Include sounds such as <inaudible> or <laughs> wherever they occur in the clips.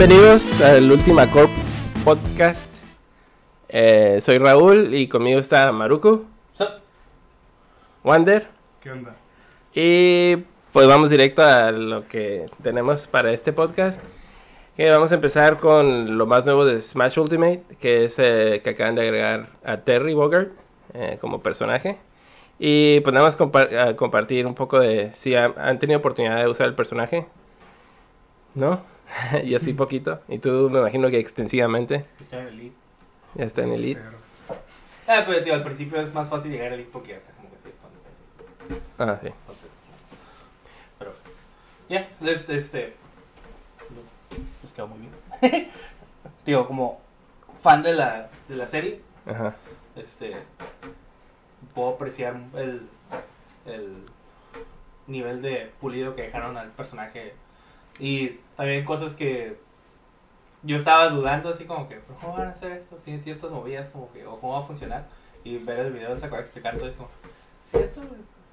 Bienvenidos al Última Corp Podcast. Eh, soy Raúl y conmigo está Maruko, Wander ¿Qué onda? y pues vamos directo a lo que tenemos para este podcast. Que vamos a empezar con lo más nuevo de Smash Ultimate, que es eh, que acaban de agregar a Terry Bogard eh, como personaje. Y pues nada más compa- compartir un poco de si han, han tenido oportunidad de usar el personaje. ¿No? <laughs> Yo sí poquito. Y tú me imagino que extensivamente. Está en el lead. Ya está en Elite. Cero. Ah, pero tío, al principio es más fácil llegar al lead porque ya está como que se expande. Ah, sí. Entonces. Pero. Ya, este, este. no, Nos quedó muy bien. <laughs> tío, como fan de la, de la serie, Ajá. este. Puedo apreciar el. el nivel de pulido que dejaron al personaje. Y también cosas que yo estaba dudando así como que, ¿pero ¿cómo van a hacer esto? Tiene ciertas movidas como que, o cómo va a funcionar. Y ver el video de Sakura explicar todo es como, ¿cierto?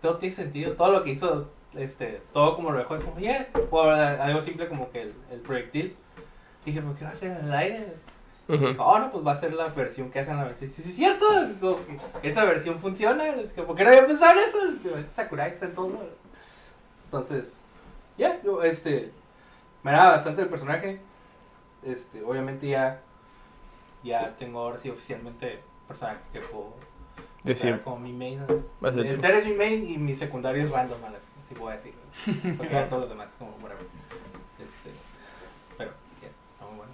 Todo tiene sentido. Todo lo que hizo, este, todo como lo dejó es como, yes. O algo simple como que el, el proyectil. Y dije, ¿pero qué va a hacer en el aire? Y Ujú. dijo, oh, no, pues va a ser la versión que hacen la versión. Sí, sí, es cierto. Es como que esa versión funciona. Es que, ¿Por qué no había pensado en eso? Es- Sakurai está en lados. Entonces, ya, yo, este, me agrada bastante el personaje. Este, obviamente ya, ya tengo ahora sí oficialmente personaje que puedo Decir, como mi main. va a ser El tú. Ter es mi main y mi secundario es random, así, así voy a decir. Porque ya todos los demás, como whatever. Este, pero, yes, está muy bueno.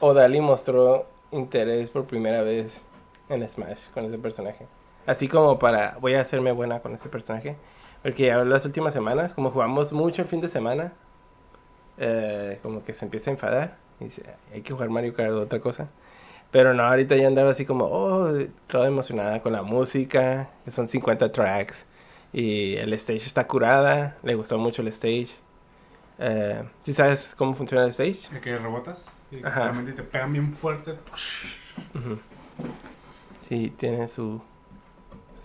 Odali mostró interés por primera vez en Smash con ese personaje. Así como para, voy a hacerme buena con ese personaje. Porque ya las últimas semanas, como jugamos mucho el fin de semana, eh, como que se empieza a enfadar. Y dice, hay que jugar Mario Kart o otra cosa. Pero no, ahorita ya andaba así como, oh, toda emocionada con la música, son 50 tracks. Y el stage está curada, le gustó mucho el stage. Eh, ¿Sí sabes cómo funciona el stage? De que rebotas y Ajá. solamente te pegan bien fuerte. Ujú. Sí, tiene su,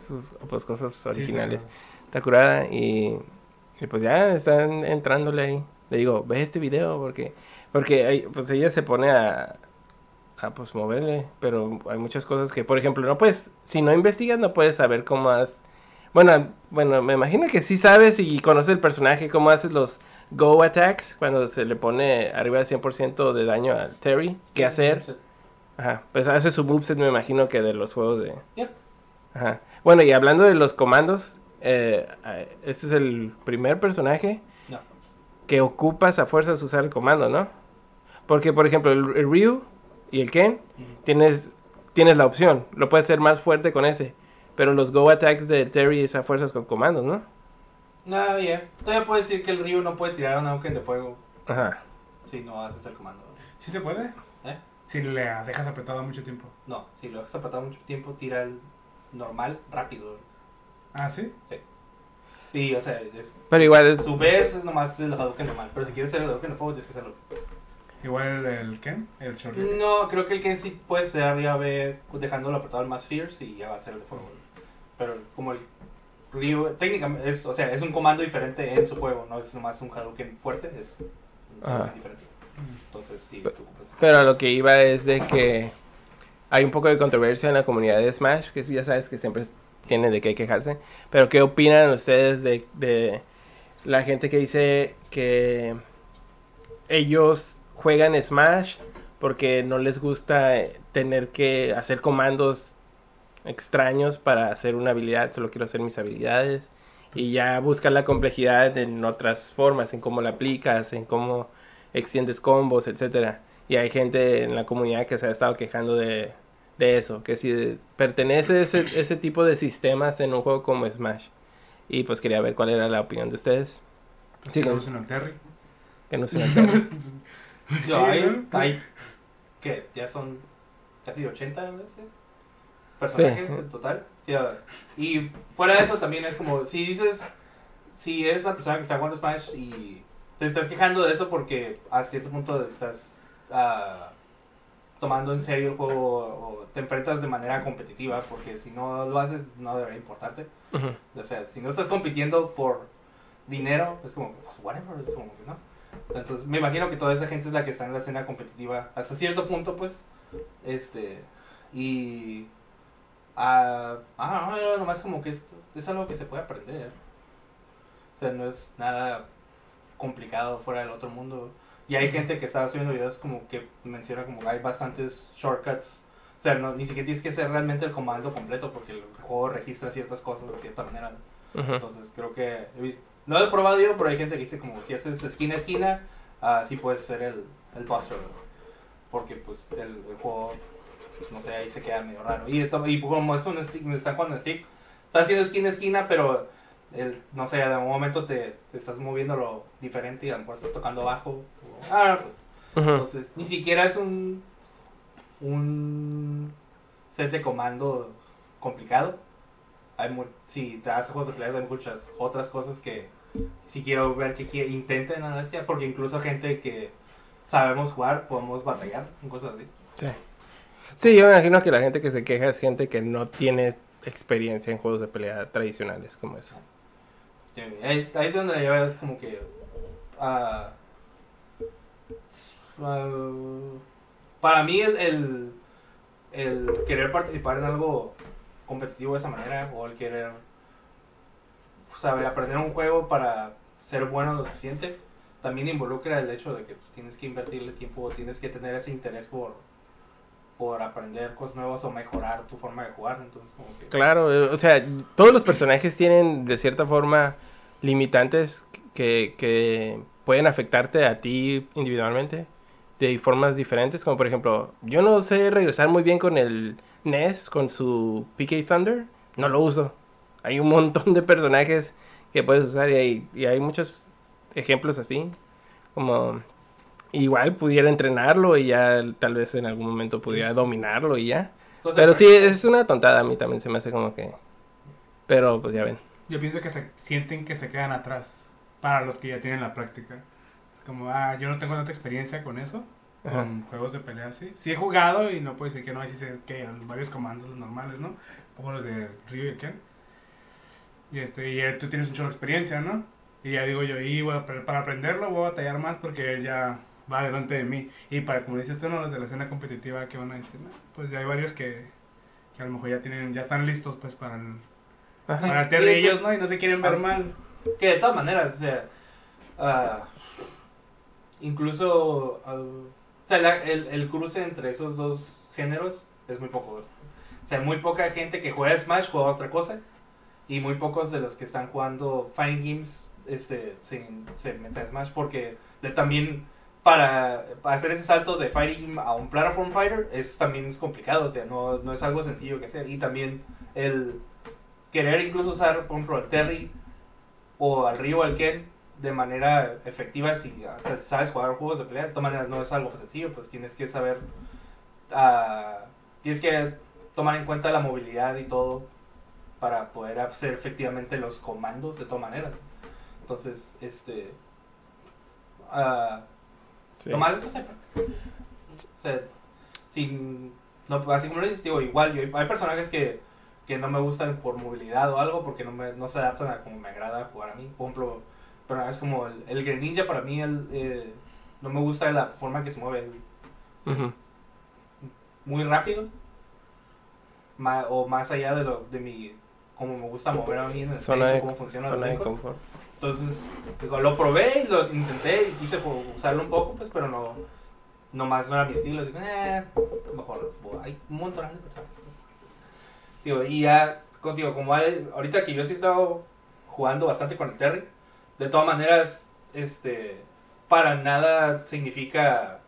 sus pues, cosas Sí, originales. sí, Está curada y, y pues ya están entrándole ahí. Le digo, ve este video porque porque pues ella se pone a, a pues moverle, pero hay muchas cosas que, por ejemplo, no puedes, si no investigas no puedes saber cómo has... Bueno, bueno, me imagino que sí sabes y conoces el personaje, cómo haces los go attacks cuando se le pone arriba del 100% de daño a Terry, qué hacer. Ajá, pues hace su moveset, me imagino que de los juegos de... Ajá. Bueno, y hablando de los comandos, eh, este es el primer personaje. Que ocupas a fuerzas usar el comando, ¿no? Porque, por ejemplo, el, el Ryu y el Ken, tienes, tienes la opción, lo puedes hacer más fuerte con ese. Pero los Go Attacks de Terry es a fuerzas con comandos, ¿no? No, ya. Todavía puedo decir que el río no puede tirar un Auken de fuego Ajá. si no haces el comando. ¿Sí se puede? ¿Eh? Si le dejas apretado mucho tiempo. No, si lo dejas apretado mucho tiempo, tira el normal rápido. ¿Ah, sí? Y, o sea, es, Pero igual es... su vez es nomás el Hadouken normal. Pero si quieres hacer el Hadouken de fuego, tienes que hacerlo. Igual el, el Ken, el Chorri. No, creo que el Ken sí puede ser arriba B dejándolo apretado al más fierce y ya va a ser el de fuego. Pero como el Ryu, técnicamente, es, o sea, es un comando diferente en su juego, no es nomás un Hadouken fuerte, es un diferente. Entonces, sí, Pero a lo que iba es de que hay un poco de controversia en la comunidad de Smash, que ya sabes que siempre tiene de qué quejarse. Pero ¿qué opinan ustedes de, de la gente que dice que ellos juegan Smash porque no les gusta eh, tener que hacer comandos extraños para hacer una habilidad, solo quiero hacer mis habilidades y ya buscan la complejidad en otras formas, en cómo la aplicas, en cómo extiendes combos, etcétera. Y hay gente en la comunidad que se ha estado quejando de, de eso, que si pertenece ese, ese tipo de sistemas en un juego como Smash. Y pues quería ver cuál era la opinión de ustedes. Pues Sí, que que- usen el Terry. Que no se me acuerda. Sí, Yo, hay, ¿no? hay, que ya son casi 80 ¿no? Sí. personajes Sí. en total. Y fuera de eso también es como, si dices, si eres una persona que está jugando Smash y te estás quejando de eso porque a cierto punto estás ah, tomando en serio el juego o te enfrentas de manera competitiva, porque si no lo haces no debería importarte. O sea, si no estás compitiendo por dinero, es como, pues, whatever, es como que no. Entonces, me imagino que toda esa gente es la que está en la escena competitiva hasta cierto punto, pues. Este. Y. Ah, ah no, nomás como que es, es algo que se puede aprender. O sea, no es nada complicado fuera del otro mundo. Y hay gente que está subiendo videos como que menciona como que hay bastantes shortcuts. O sea, no, ni siquiera tienes que hacer realmente el comando completo porque el juego registra ciertas cosas de cierta manera. Ujú. Entonces creo que no lo he probado yo, pero hay gente que dice como si haces esquina a esquina, así puedes ser el, el Buster. Porque pues el, el juego, no sé, ahí se queda medio raro. Y, y como es un stick, me están jugando stick, estás haciendo esquina a esquina, pero el, no sé, en algún momento te, te estás moviéndolo diferente y a lo mejor estás tocando bajo. o- ah, pues entonces, ni siquiera es un, un set de comandos complicado. Hay mu- si te das juegos de peleas, hay muchas otras cosas que si quiero ver que, que intenten a la bestia, porque incluso gente que sabemos jugar, podemos batallar, en cosas así. Sí. Sí, yo me imagino que la gente que se queja es gente que no tiene experiencia en juegos de pelea tradicionales como eso. Ahí, es- donde ya ves como que... ah, para mí el, el, el querer participar en algo competitivo de esa manera o el querer saber aprender un juego para ser bueno lo suficiente también involucra el hecho de que pues, tienes que invertirle tiempo tienes que tener ese interés por por aprender cosas nuevas o mejorar tu forma de jugar entonces como que Claro, eh, o sea, todos los personajes tienen de cierta forma limitantes que, que pueden afectarte a ti individualmente de formas diferentes, como por ejemplo, yo no sé regresar muy bien con el NES, con su PK Thunder, no lo uso. Hay un montón de personajes que puedes usar y hay, y hay muchos ejemplos así, como igual pudiera entrenarlo y ya tal vez en algún momento pudiera dominarlo y ya. cosa Pero sí, es una tontada, a mí también se me hace como que... Pero pues ya ven. Yo pienso que se sienten que se quedan atrás para los que ya tienen la práctica. Es como, ah, yo no tengo tanta experiencia con eso, Ajá. con juegos de pelea así. Sí he jugado y no puedo decir que no, así sé que varios comandos normales, ¿no? Como los de Ryu y Ken. Y, este, y tú tienes mucha experiencia, ¿no? Y ya digo yo, y para aprenderlo voy a batallar más porque él ya va delante de mí. Y para, como dices tú, ¿no? Los de la escena competitiva, ¿qué van a decir? No, pues ya hay varios que, que a lo mejor ya tienen, ya están listos pues para el, para el de ellos, ¿no? Y no se quieren ver Ah. mal. Que de todas maneras, o sea, ah, incluso, o sea, la- el, el cruce entre esos dos géneros es muy poco. O sea, muy poca gente que juega Smash juega otra cosa y muy pocos de los que están jugando Fighting Games este, se, se meten a Smash porque de- también para, hacer ese salto de Fighting a un Platform Fighter es también es complicado, o sea, no, no es algo sencillo que hacer y también el querer incluso usar, por ejemplo, el Terry o al Ryu o al Ken de manera efectiva si sabes jugar juegos de pelea. De todas maneras no es algo sencillo, pues tienes que saber, ah, tienes que tomar en cuenta la movilidad y todo para poder hacer efectivamente los comandos de todas maneras. Entonces, este... ah, Sí. lo más es práctica. O sea, sin, no, así como lo dices, digo, igual, yo, hay personajes que, que no me gustan por movilidad o algo porque no, me, no se adaptan a como me agrada jugar a mí. Por ejemplo, personajes como el, el Greninja, para mí, el, eh, no me gusta la forma que se mueve. Ujú. Muy rápido. ma- o más allá de lo de mi como me gusta mover a mí en el Zona stage, de, cómo funcionan zona los de confort. Entonces, digo, lo probé y lo intenté y quise usarlo un poco, pues, pero no, más no era mi estilo. Así que, eh, mejor, hay un montón de personas. Digo, y ya, contigo, como ahorita que yo sí he estado jugando bastante con el Terry, de todas maneras, este, para nada significa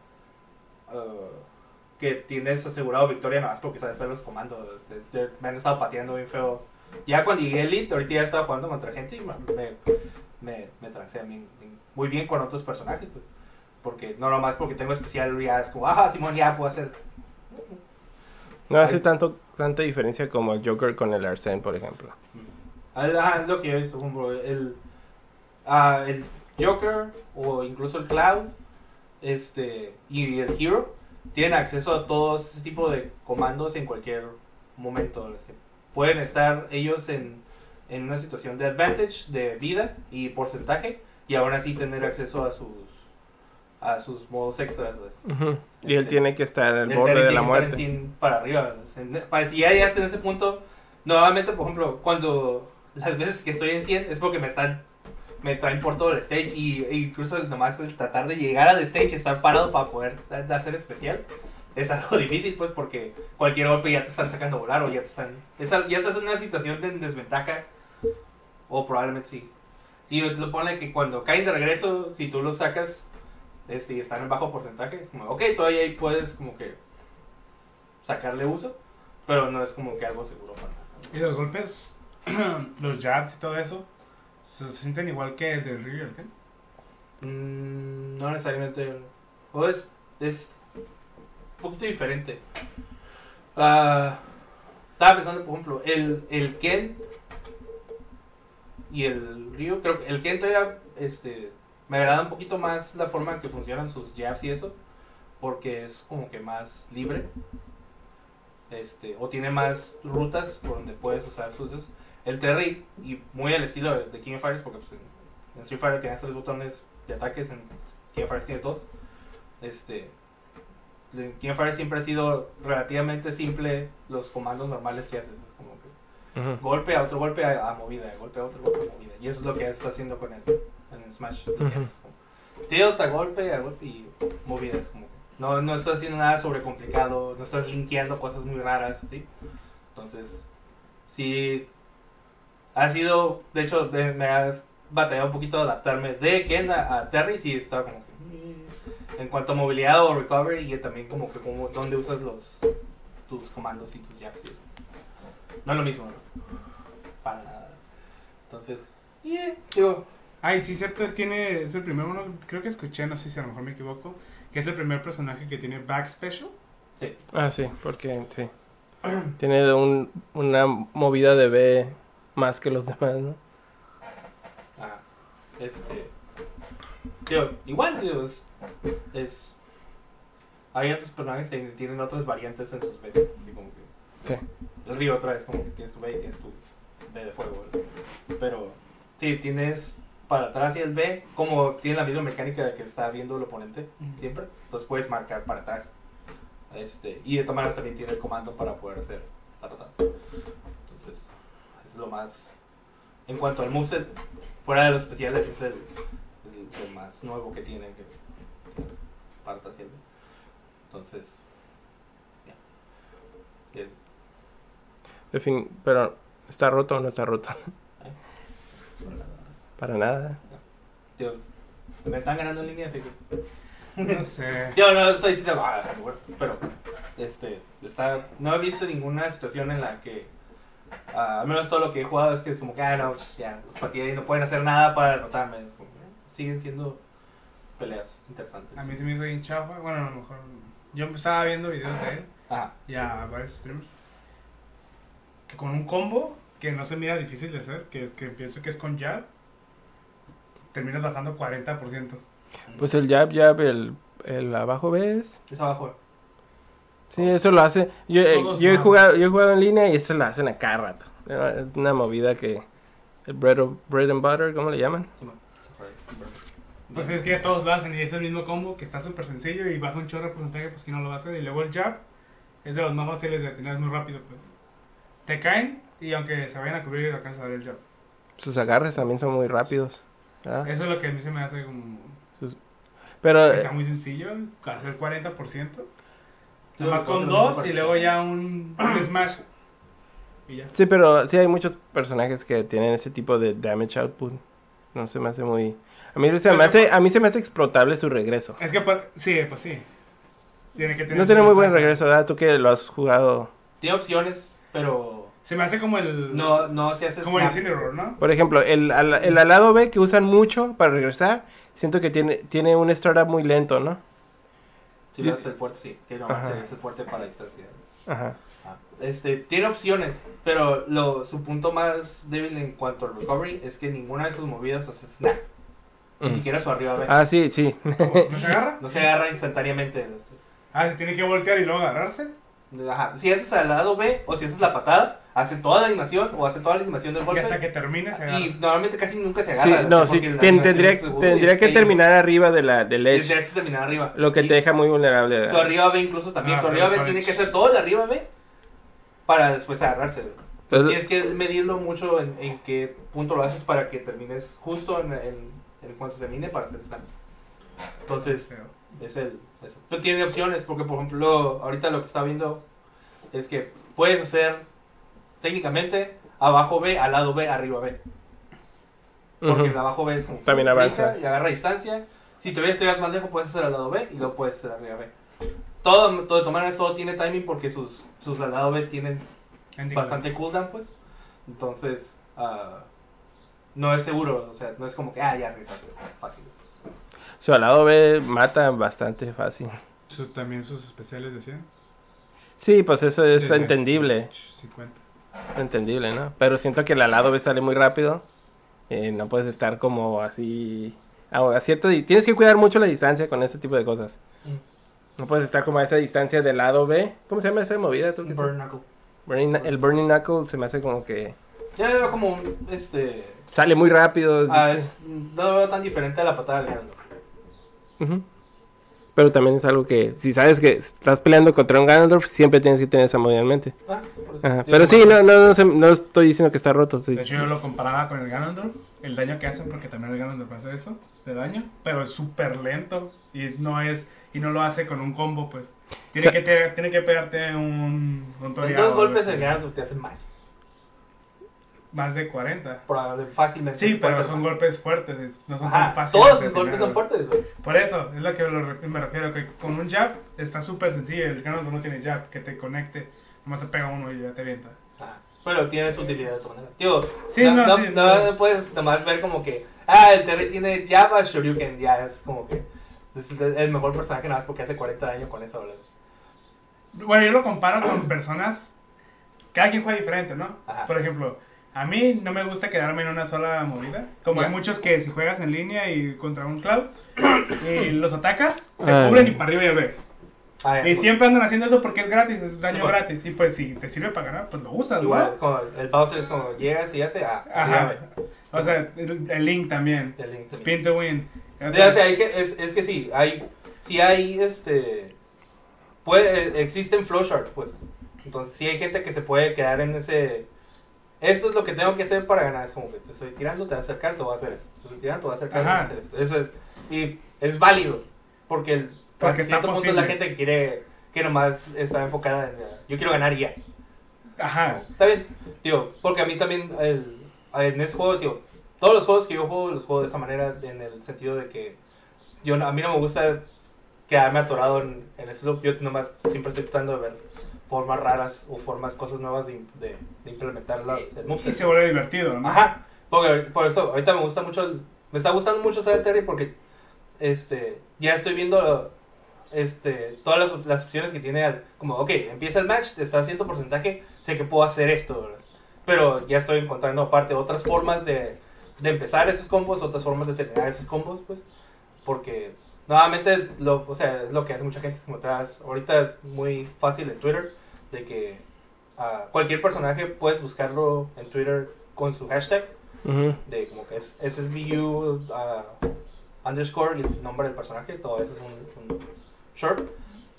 uh, que tienes asegurado victoria nada más porque sabes hacer los comandos. Este, me han estado pateando bien feo. Ya cuando llegué Elite, ahorita ya estaba jugando contra gente y me, me, me, mí muy bien con otros personajes, pues. Porque no nomás porque tengo especial, ya es como, ah, Simón, ya puedo hacer. No hace Ay. tanto, tanta diferencia como el Joker con el Arsene, por ejemplo. Ah, Ajá, es lo que yo he visto, el, ah, el Joker o incluso el Cloud este, y el Hero tienen acceso a todo ese tipo de comandos en cualquier momento. los que pueden estar ellos en, en una situación de advantage, de vida y porcentaje, y aún así tener acceso a sus a sus modos extras. este. Ujú. Y él Este, tiene que estar al borde de la muerte. sin- para arriba. Para si ya llegaste en ese punto, nuevamente, por ejemplo, cuando las veces que estoy en 100 es porque me están me traen por todo el stage y e incluso nomás el tratar de llegar al stage y estar parado para poder hacer especial es algo <laughs> difícil pues porque cualquier golpe ya te están sacando a volar o ya te están es ya estás en una situación de desventaja o probablemente sí y lo pone que cuando caen de regreso si tú los sacas este y están en bajo porcentaje es como ok todavía ahí puedes como que sacarle uso pero no es como que algo seguro para nada. Y los golpes, <clears throat> los jabs y todo eso, se, sienten igual que el del Ken. Mm, no necesariamente. O es, es poquito diferente. Ah, estaba pensando, por ejemplo, el, el Ken y el Ryu. Creo que el Ken todavía este, me agrada un poquito más la forma en que funcionan sus jabs y eso. Porque es como que más libre. Este, o tiene más rutas por donde puedes usar sus. El Terry, y muy al estilo de, King of Fighters, porque pues, en, en Street Fighter tienes tres botones de ataques, en King of Fighters tienes dos. Este, Fighters siempre ha sido relativamente simple los comandos normales que haces. Es como que Ujú. golpe a otro golpe a, a movida, golpe a otro golpe a movida. Y eso es lo que está haciendo con el, en el Smash. que Ujú. haces, como tilt a golpe a golpe y movida. Es como que no, no estás haciendo nada sobrecomplicado, no estás linkeando cosas muy raras, ¿sí? Entonces, sí, ha sido, de hecho, de- me has batallado un poquito adaptarme de Ken a, a Terry, sí, estaba como que... En cuanto a movilidad o recovery y también como que como dónde usas los tus comandos y tus jabs y eso. No es lo mismo, ¿no? Para nada. Entonces, yeah, digo, Ay, sí, cierto, tiene, es el primer uno, creo que escuché, no sé si a lo mejor me equivoco, que es el primer personaje que tiene back special. sí. Ah, sí, porque sí. <clears throat> Tiene un, una movida de B más que los demás, ¿no? Ajá. Este. Digo, igual, digo, es. Es hay otros personajes que tienen otras variantes en sus B. Así como que. Sí. El río otra vez, como que tienes tu B y tienes tu B de fuego. Pero. Sí, tienes para atrás y el B, como tiene la misma mecánica de que está viendo el oponente siempre. Entonces puedes marcar para atrás. Este, y de todas maneras también tiene el comando para poder hacer la patada. Entonces, eso es lo más. En cuanto al moveset, fuera de los especiales, es el, el, el más nuevo que tiene. Que, el B. Entonces, ya. Eh, De fin, pero ¿está roto o no está roto? para nada. Para nada. Digo, me están ganando en línea, así que. No sé. <laughs> Yo no estoy diciendo, ah, pero este, está, no he visto ninguna situación en la que, ah, al menos todo lo que he jugado es que es como que, ah, no, pues, ya, los partidos ahí no pueden hacer nada para derrotarme. Es como, eh, siguen siendo peleas interesantes. A mí se me hizo bien chafa, bueno, a lo mejor, yo estaba viendo videos de él Ajá, y a varios streamers, que con un combo que no se mira difícil de hacer, que, es, que pienso que es con jab, terminas bajando 40%. Pues el jab, jab, el, el abajo ves. es abajo. Sí, eso lo hace. Yo, eh, yo he jugado, yo he jugado en línea y eso lo hacen a cada rato. Es una movida que el bread, of- bread and butter, ¿cómo le llaman? Sí, man, se fue ahí. Pues es que todos lo hacen y es el mismo combo que está súper sencillo y baja un chorro de porcentaje, pues que no lo va a hacer. Y luego el jab es de los más fáciles de tener, es muy rápido, pues. Te caen y aunque se vayan a cubrir, alcanzas a dar el jab. Sus agarres también son muy rápidos. Eso es lo que a mí se me hace como... Pero Que eh, sea muy sencillo, hacer 40%. Tú Nomás lo con dos y luego ya un, un smash. Y ya. sí, pero sí hay muchos personajes que tienen ese tipo de damage output. No se me hace muy. A mí se me Pues, hace, a mí se me hace explotable su regreso. Es que, por- sí, pues sí. Tiene que tener No tiene muy buen regreso, ¿verdad? Tú que lo has jugado. Tiene opciones, pero Se me hace como el... no, no se hace Como el snap. Incineroar, ¿no? Por ejemplo, el, al- el alado B que usan mucho para regresar, siento que tiene, tiene un startup muy lento, ¿no? Si le das el fuerte, sí, que no es el fuerte para distancia. Ajá. Ah, Este, tiene opciones, pero lo, su punto más débil en cuanto al recovery es que ninguna de sus movidas hace snap. Ni siquiera su arriba B. Ah, sí, sí. ¿No se agarra? <laughs> No se agarra instantáneamente. Ah, se tiene que voltear y luego agarrarse. Ajá. Si haces al lado B o si haces la patada, hace toda la animación o hace toda la animación del Y golpe. hasta que termine se agarra. Y normalmente casi nunca se Sí, agarra. no, sí, ten- animación tendría, uh, tendría que ahí. terminar arriba de la, del edge, Tendría que terminar arriba. lo que Y te deja muy vulnerable. Su arriba B incluso también. Ah, su sí, arriba B tiene que ser todo el arriba B para después agarrarse. güey. Entonces- Tienes que medirlo mucho en, en qué punto lo haces para que termines justo en, en, en cuanto se termine para hacer stand. Entonces, es el. Eso. Pero tiene opciones, porque por ejemplo, ahorita lo que está viendo es que puedes hacer técnicamente abajo B, al lado B, arriba B. Porque Ujú. el abajo B es como. También avanza. Y agarra distancia. Si todavía estuvieras más lejos, puedes hacer al lado B y luego puedes hacer arriba B. Todo, todo, de todas maneras, todo tiene timing porque sus, sus al lado B tienen Ending. bastante cooldown, pues. Entonces, ah, no es seguro. O sea, no es como que, ah, ya regresaste. Fácil. Su lado B mata bastante fácil. Su- también sus especiales decían. Sí, pues eso es Desde entendible, 50. entendible, ¿no? Pero siento que el al lado B sale muy rápido. eh, no puedes estar como así... A, a cierto, tienes que cuidar mucho la distancia con este tipo de cosas. Mm. No puedes estar como a esa distancia del lado B. ¿Cómo se llama esa movida? ¿Tú Burn knuckle. Burning- el Burning Knuckle se me hace como que... Ya veo como un, este... Sale muy rápido. Ah, es, no lo veo tan diferente a la patada del Ganondorf. Ujú. Pero también es algo que, si sabes que estás peleando contra un Ganondorf, siempre tienes que tener esa movida en mente. Ah. Ajá, Pero sí, no, no, no, se- no estoy diciendo que está roto. sí. De hecho, yo lo comparaba con el Ganondorf, el daño que hacen, porque también el Ganondorf hace eso, de daño, pero es súper lento y no es y no lo hace con un combo, pues. Tiene, O sea- que, te- tiene que pegarte un, un En toreado, dos golpes así, el Ganondorf te hacen más. Más de 40. Probable- Fácilmente. Sí, pero son golpes fuertes, es- no son Ajá, tan fáciles. todos sus golpes son fuertes. güey. Por eso, es lo que me refiero, que con un jab está súper sencillo, el Ganondorf no tiene jab, que te conecte, nomás te pega uno y ya te avienta. Ajá. Pero tiene su utilidad de otra manera. Tío, Sí, no, no, sí, no no. puedes nomás ver como que, ah, el Terry tiene Java Shoryuken, ya es como que es el mejor personaje nada más porque hace 40 años con eso. ¿verdad? Bueno, yo lo comparo con personas. Cada quien juega diferente, ¿no? Ajá. Por ejemplo, a mí no me gusta quedarme en una sola movida. Como hay muchos que si juegas en línea y contra un cloud <coughs> y los atacas, se Ah. cubren y para arriba y ve. Ah, Y pues, siempre andan haciendo eso porque es gratis, es daño Sí, pues. gratis. Y pues si te sirve para ganar, pues lo usas, Igual, ¿no? es como, el Bowser es como, llegas y hace, ah, Ajá. ya, O sea, el, el Link también. el Link también. Spin to win. O sea, o sea, hay que- es, es que sí, hay, sí hay, este, puede, existen flowcharts, pues. Entonces, sí hay gente que se puede quedar en ese, esto es lo que tengo que hacer para ganar. Es como que te estoy tirando, te vas a acercar, te voy a hacer eso. Te estoy tirando, te voy a acercar, te voy a hacer eso. Eso es, y es válido, porque, el, Porque hasta cierto punto posible. la gente que quiere, que nomás está enfocada en, yo quiero ganar y ya. Ajá. Está bien, tío, porque a mí también el, en ese juego, tío, todos los juegos que yo juego los juego de esa manera en el sentido de que yo no- a mí no me gusta quedarme atorado en, en ese loop, yo nomás siempre estoy tratando de ver formas raras o formas, cosas nuevas de, de, de implementar las, el Y moveset. se vuelve divertido, ¿no? Ajá, porque por eso ahorita me gusta mucho, el- me está gustando mucho saber Terry porque este, ya estoy viendo este, todas las, las opciones que tiene, al- como, ok, empieza el match, está a cierto porcentaje, sé que puedo hacer esto, ¿verdad? pero ya estoy encontrando aparte otras formas de, de empezar esos combos, otras formas de terminar esos combos, pues, porque nuevamente, lo, o sea, es lo que hace mucha gente, es como te das, ahorita es muy fácil en Twitter, de que ah, cualquier personaje puedes buscarlo en Twitter con su hashtag, de como que es SSBU ah, underscore y el nombre del personaje, todo eso es un, un short.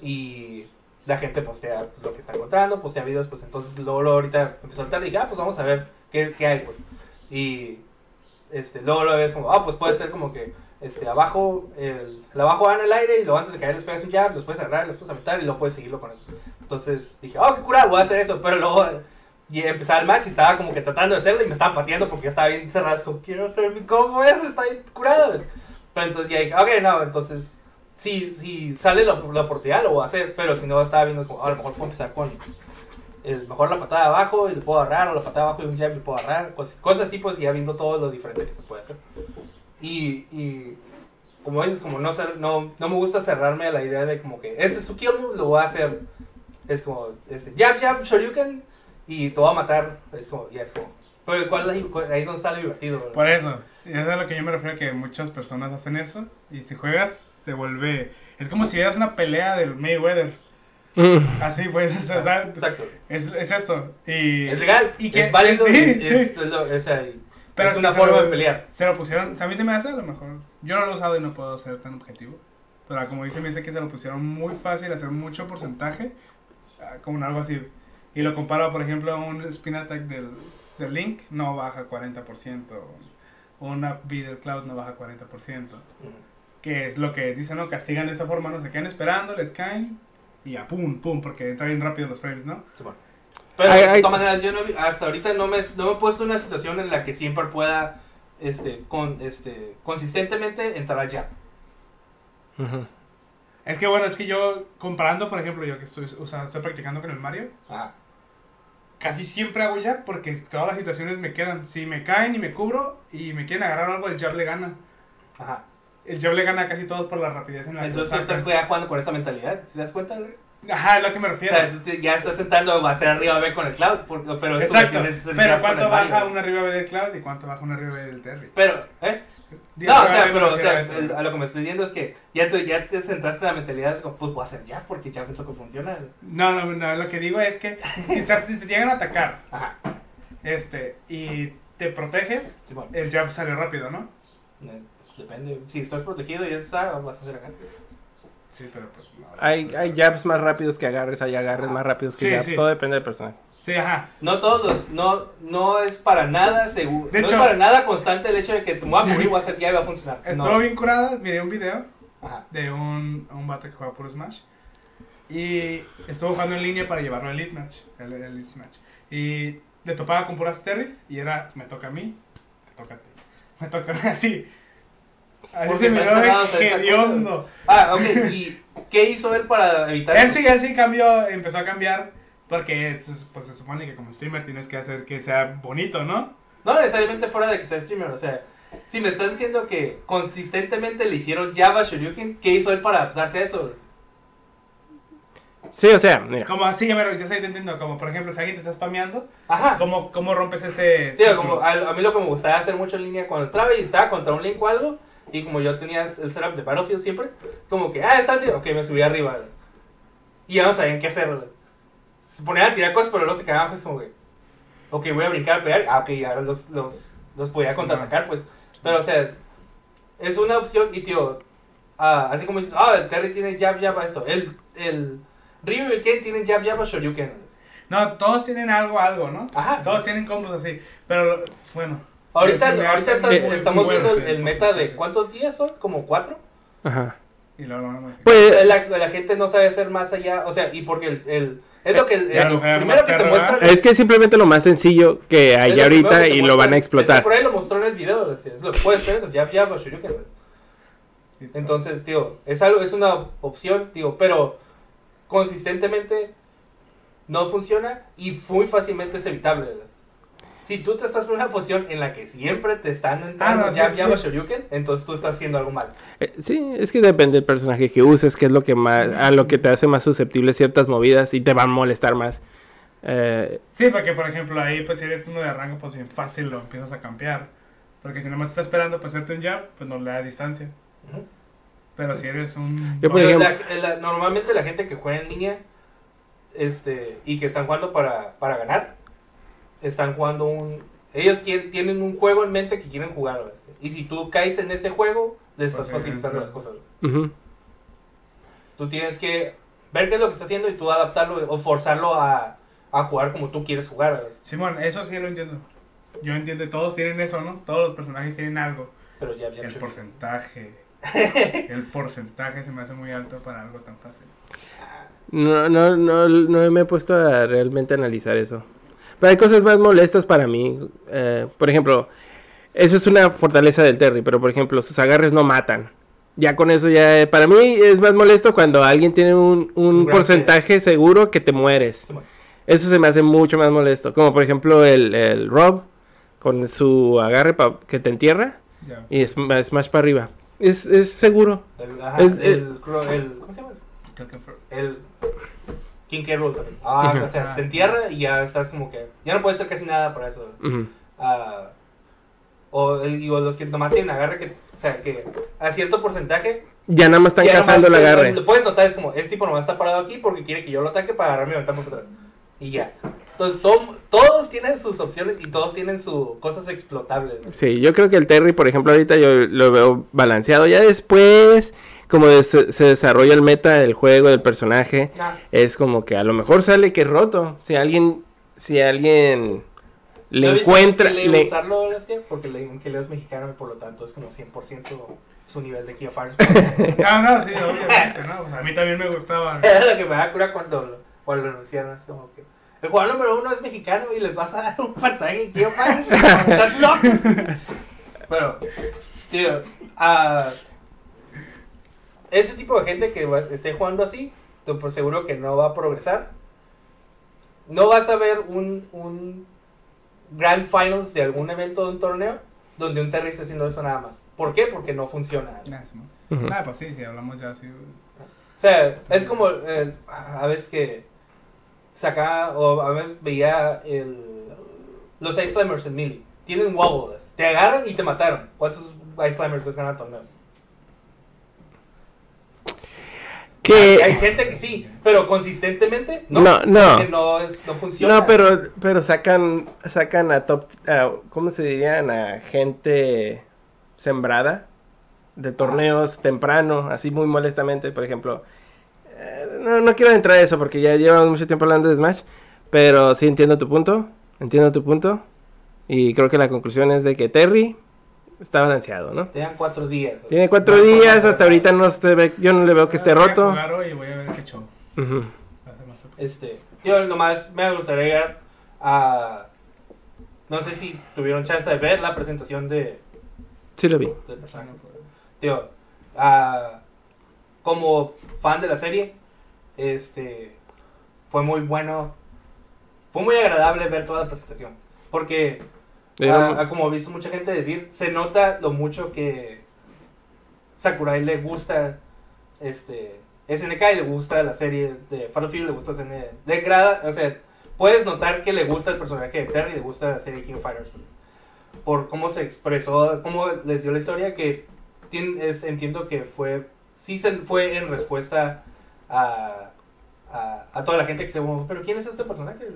Y la gente postea lo que está encontrando, postea videos, pues entonces luego, luego ahorita empezó a saltar y dije, ah, pues vamos a ver qué, qué hay, pues. Y este, luego lo ves como, ah, pues puede ser como que este, abajo, el, el abajo va el aire y luego antes de caer les pegas un jab, los puedes agarrar, los puedes aventar y luego puedes seguirlo con eso. Entonces dije, oh, qué curado, voy a hacer eso, pero luego y empezaba el match y estaba como que tratando de hacerlo y me estaban pateando porque ya estaba bien cerrado. Es como, quiero hacer mi combo ese, está curado. Pero entonces ya dije, ok, no, entonces, si, si sale la, la oportunidad lo voy a hacer, pero si no estaba viendo como, "Ah, a lo mejor puedo empezar con el, mejor la patada de abajo y le puedo agarrar, o la patada de abajo y un jab le puedo agarrar, cosas, cosas así, pues ya viendo todo lo diferente que se puede hacer. Y, y como dices, como no, no, no me gusta cerrarme a la idea de como que este es su kill move, lo voy a hacer. Es como, este, jab, jab, shoryuken, y te voy a matar. Es como, ya es como. Pero ¿cuál es la- ahí es donde está lo divertido. ¿verdad? Por eso, es a lo que yo me refiero, que muchas personas hacen eso, y si juegas, se vuelve... Es como si vieras una pelea del Mayweather. Mm. Así pues, o sea, está- Exacto. es, es eso. Y, Es legal, y que- es válido, sí, es, <laughs> sí. es- es. Pero es una forma lo- de pelear. Se lo pusieron, o sea, a mí se me hace a lo mejor. Yo no lo he usado y no puedo ser tan objetivo. Pero como dice, me dice que se lo pusieron muy fácil, hacer mucho porcentaje, como algo así. Y lo comparo, por ejemplo, a un spin attack del, del Link, no baja 40%. O una del Cloud no baja 40%. Que es lo que dicen, ¿no? Castigan de esa forma, no se quedan esperando, les caen y a pum, pum, porque entra bien rápido los frames, ¿no? Sí, bueno. Pero Ay, de ay. todas maneras, yo no, hasta ahorita no me, no me he puesto en una situación en la que siempre pueda este, con, este, consistentemente entrar allá. Ujú. Es que bueno, es que yo, comparando, por ejemplo, yo que estoy, o sea, estoy practicando con el Mario, Ajá. casi siempre hago jab porque todas las situaciones me quedan. Si me caen y me cubro y me quieren agarrar algo, el jab le gana. Ajá. El jab le gana a casi todos por la rapidez en la Entonces que tú estás jugando con esa mentalidad, ¿te das cuenta? güey? Ajá, es lo que me O refiero. sea, entonces ya estás sentando a hacer arriba B con el cloud, pero Exacto. es Pero ¿cuánto baja una arriba B del Cloud y cuánto baja una arriba B del Terry? Pero, ¿eh? No, o sea, pero, o sea, a eso. el- a lo que me estoy diciendo es que ya, tú, ya te centraste en la mentalidad, como, pues voy a hacer jab, porque jab es lo que funciona. No, no, no, lo que digo es que si, te llegan a atacar Ajá. este, y te proteges, Sí, bueno, el jab sale rápido, ¿no? eh, depende. Si estás protegido y ya está, vas a hacer acá. Sí, pero pues no. Hay, hay jabs más rápidos que agarres, hay agarres más rápidos que Sí, jabs. sí. Todo depende del personaje. Sí, ajá. No todos los, no, no es para nada seguro, De no hecho- es para nada constante el hecho de que te voy a cubrir, voy a hacer jab y va a funcionar. <laughs> Estuvo No. bien curada, miré un video Ajá. de un, un vato que juega puro Smash. Y estuvo jugando en línea para llevarlo al Elite Match. El, el Elite Smash. Y le topaba con puras terries y era, me toca a mí, te toca a ti. <laughs> Me toca a <laughs> mí, así. Así Porque se miró están hediondo. Ah, ok, ¿y qué hizo él para evitar Él sí, él sí cambió, empezó a cambiar porque es- pues, se supone que como streamer tienes que hacer que sea bonito, ¿no? No necesariamente fuera de que sea streamer, o sea, si me estás diciendo que consistentemente le hicieron Java Shoryuken, ¿qué hizo él para adaptarse a eso? Sí, o sea, mira. Como así, a ver, ya estoy entendiendo, como por ejemplo si alguien te está spameando, Ajá. ¿cómo, cómo rompes ese... Sí, ciclo? como a, a mí lo que me gustaba hacer mucho en línea cuando entraba y estaba contra un link o algo, y como yo tenía el setup de Battlefield siempre, como que, ah, está tío, ok, me subí arriba. Y ya no sabían qué hacer. Se ponían a tirar cosas, pero luego se quedaban pues como que, ok, voy a brincar a pegar, ah, ok, ahora los, los, los podía Sí, contraatacar, pues. Pero, o sea, es una opción, y tío, ah, así como dices, ah, el Terry tiene jab, jab a esto, el, el Ryu y el Ken tienen jab, jab a Shoryuken. No, todos tienen algo, algo, ¿no? Ajá. Todos tienen combos así, pero bueno. Ahorita, ahorita estás- estamos viendo el, meta de cuántos días son, como cuatro. Ajá. Y luego lo van a modificar. Pues, La, la gente no sabe hacer más allá, o sea, y porque el, el- es lo que el, el primero que te muestra es que es simplemente lo más sencillo que hay ahorita que y lo van a explotar. Por ahí lo mostró en el video, es, es lo que puede ser eso, ya ya. Sí, Entonces, tío, es algo, es una opción, tío, pero consistentemente no funciona y muy fácilmente es evitable. Si tú te estás en una posición en la que siempre te están entrando Ah, no, sí, jab, sí. jab o Shoryuken, entonces tú estás haciendo algo mal. Eh, sí, es que depende del personaje que uses, que es lo que más, a lo que te hace más susceptible ciertas movidas y te van a molestar más. Eh, Sí, porque por ejemplo ahí pues si eres uno de arranque pues bien fácil lo empiezas a campear. Porque si nomás está esperando para hacerte un jab, pues no le da distancia. Pero si eres un... Yo, por Pero ejemplo- la- la- normalmente la gente que juega en línea este, y que están jugando para, para ganar, están jugando un... Ellos quieren- tienen un juego en mente que quieren jugar. este, y si tú caes en ese juego, le estás facilitando las cosas. ujú. Tú tienes que ver qué es lo que está haciendo y tú adaptarlo o forzarlo a, a jugar como tú quieres jugar. ¿verdad? Simón, eso sí lo entiendo. Yo entiendo, todos tienen eso, ¿no? Todos los personajes tienen algo. Pero ya, ya El porcentaje. <laughs> El porcentaje se me hace muy alto para algo tan fácil. No, no, no, no me he puesto a realmente analizar eso. Pero hay cosas más molestas para mí. Eh, por ejemplo, eso es una fortaleza del Terry, pero por ejemplo, sus agarres no matan. Ya con eso ya, eh, para mí es más molesto cuando alguien tiene un, un Un gran porcentaje seguro que te mueres. Eso se me hace mucho más molesto. Como por ejemplo el, el Rob con su agarre pa- que te entierra y es smash para arriba. Es, es seguro. El, ajá, Es- el, cro- el- ¿Cómo se llama? El King K. Rool también. Ah, Ujú. o sea, te entierra y ya estás como que. Ya no puedes hacer casi nada para eso. Ujú. Ah, o eh, digo, los que nomás tienen agarre que. O sea, que a cierto porcentaje Ya nada más están cazando el agarre. Lo puedes notar, es como, este tipo nomás está parado aquí porque quiere que yo lo ataque para agarrarme y aventarme por atrás. Y ya. Entonces, to- todos tienen sus opciones y todos tienen sus cosas explotables. güey. Sí, yo creo que el Terry, por ejemplo, ahorita yo lo veo balanceado. Ya después, como se desarrolla el meta del juego, del personaje, Nah. es como que a lo mejor sale que es roto. Si alguien, si alguien ¿No le encuentra... que le- usarlo, Leslie? Porque le, que Leo es mexicano y por lo tanto es como 100% su nivel de Kia Fires. No, no, sí, obviamente, no. O sea, a mí también me gustaba. Era lo que me da cura cuando, cuando lo anunciaron. Es como que el jugador número uno es mexicano y les vas a dar un personaje en Kia Fires. Estás loco. Pero, tío, ah, ese tipo de gente que va- esté jugando así, te por seguro que no va a progresar. No vas a ver un, un Grand Finals de algún evento de un torneo donde un Terry esté haciendo eso nada más. ¿Por qué? Porque no funciona. Ujú. Ah, pues sí, sí, hablamos ya así. O sea, es como eh, a veces que sacaba o a veces veía el, los Ice Climbers en Melee. Tienen wobbles. Te agarran y te mataron. ¿Cuántos Ice Climbers ves ganar torneos? Hay Que... gente que sí, pero consistentemente no. No, no. no, es, no funciona. No, pero, pero sacan, sacan a top, a- ¿cómo se dirían? A gente sembrada de torneos temprano, así muy molestamente, por ejemplo. Eh, no, no quiero entrar a eso porque ya llevamos mucho tiempo hablando de Smash, pero sí entiendo tu punto, entiendo tu punto, y creo que la conclusión es de que Terry está balanceado, ¿no? Te dan cuatro días. Tiene cuatro No, días, no, hasta ahorita no se ve, yo no le veo que esté Voy a roto. jugar hoy y voy a ver qué show. Este, yo nomás me gustaría llegar a... No sé si tuvieron chance de ver la presentación de, Sí lo vi. del personaje. Tío, como fan de la serie, este, fue muy bueno, fue muy agradable ver toda la presentación, porque, ah, ah, como he visto mucha gente decir, se nota lo mucho que Sakurai le gusta, este, SNK y le gusta la serie de Final Fury, le gusta SNK, le agrada, o sea, puedes notar que le gusta el personaje de Terry, le gusta la serie King of Fighters, por cómo se expresó, cómo les dio la historia, que es- entiendo que fue, sí se fue en respuesta a, a, a toda la gente que se como, pero ¿quién es este personaje?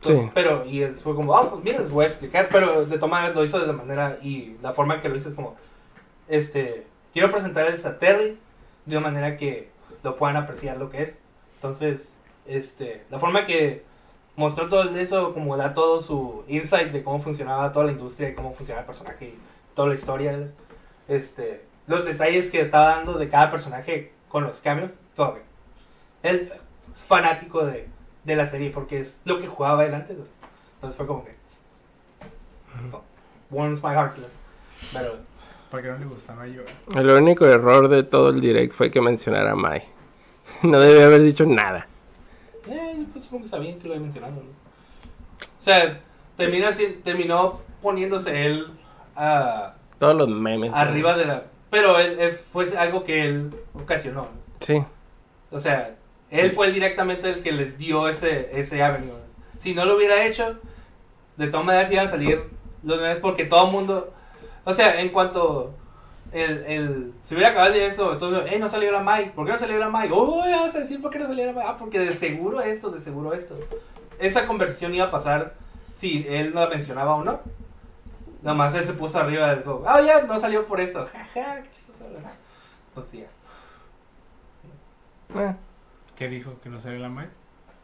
Entonces, Sí. Pero, y fue como, ah, pues mira, les voy a explicar, pero de tomar lo hizo de la manera, y la forma que lo hizo es como, este, quiero presentarles a Terry de una manera que lo puedan apreciar lo que es. Entonces, este, la forma que mostró todo eso, como da todo su insight de cómo funcionaba toda la industria y cómo funcionaba el personaje y toda la historia, este, los detalles que estaba dando de cada personaje con los cambios, como es fanático de, de la serie porque es lo que jugaba él antes. güey. Entonces fue como que como, warms my heart. Pero ¿Por qué no le gusta? No yo. El único error de todo el direct fue que mencionara a Mai. <laughs> No debe haber dicho nada. Eh, pues supongo que está bien que lo haya mencionado, ¿no? O sea, termina, terminó poniéndose él ah, Todos los memes. arriba de la... Pero él, él fue algo que él ocasionó. ¿no? Sí. O sea, él fue directamente el que les dio ese, ese avenue. Si no lo hubiera hecho, de todas maneras iban a salir los memes porque todo el mundo... O sea, en cuanto... El, el, si hubiera acabado de eso, entonces, eh, no salió la Mai. ¿Por qué no salió la Mai? Oh, vas a decir por qué no salió la Mai. Ah, porque de seguro esto, de seguro esto. Esa conversación iba a pasar si él no la mencionaba o no. Nada más él se puso arriba del go. Ah, ya, no salió por esto. <laughs> Jaja, hablas. Pues ya. Eh, ¿Qué dijo? ¿Que no salió la Mai?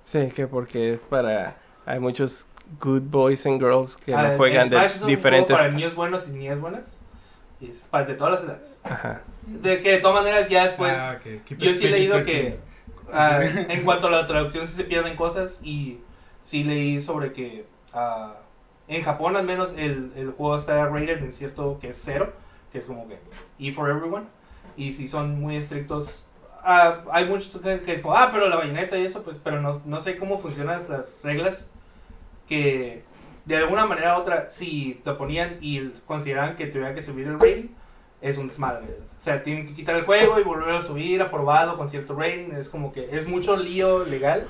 sí, que porque es para... Hay muchos good boys and girls que Ah, no juegan de un diferentes... juego para niños buenos y niñas buenas. Y es para de todas las edades. Ajá. De que de todas maneras ya después... Ah, ok. Keep yo sí he leído PG-13. que ah, en cuanto a la traducción sí se pierden cosas y sí leí sobre que ah, en Japón al menos el, el juego está rated en cierto que es cero, que es como que E for everyone. Y si son muy estrictos, ah, hay muchos que es como, ah, pero la bayoneta y eso, pues, pero no, no sé cómo funcionan las reglas que de alguna manera u otra, si lo ponían y consideraban que tuvieran que subir el rating, es un desmadre. O sea, tienen que quitar el juego y volverlo a subir aprobado con cierto rating. Es como que es mucho lío legal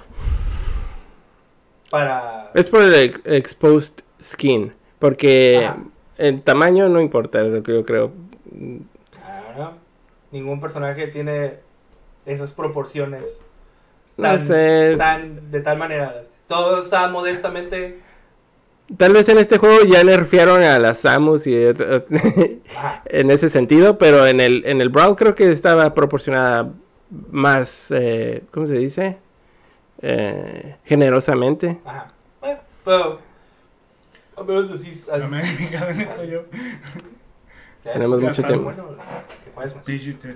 para... Es por el ex- exposed skin. Porque Ajá. el tamaño no importa, lo que yo creo. Claro. ningún personaje tiene esas proporciones No tan, sé. tan- de tal manera. Todo está modestamente. Tal vez en este juego ya nerfearon a las Samus y <laughs> Ajá. en ese sentido, pero en el, en el Brawl creo que estaba proporcionada más, eh, ¿cómo se dice? Eh, generosamente. Ajá. Bueno, pero. A menos así. así No me esto yo. Tenemos mucho tiempo. bueno, que juegues más. PG-13.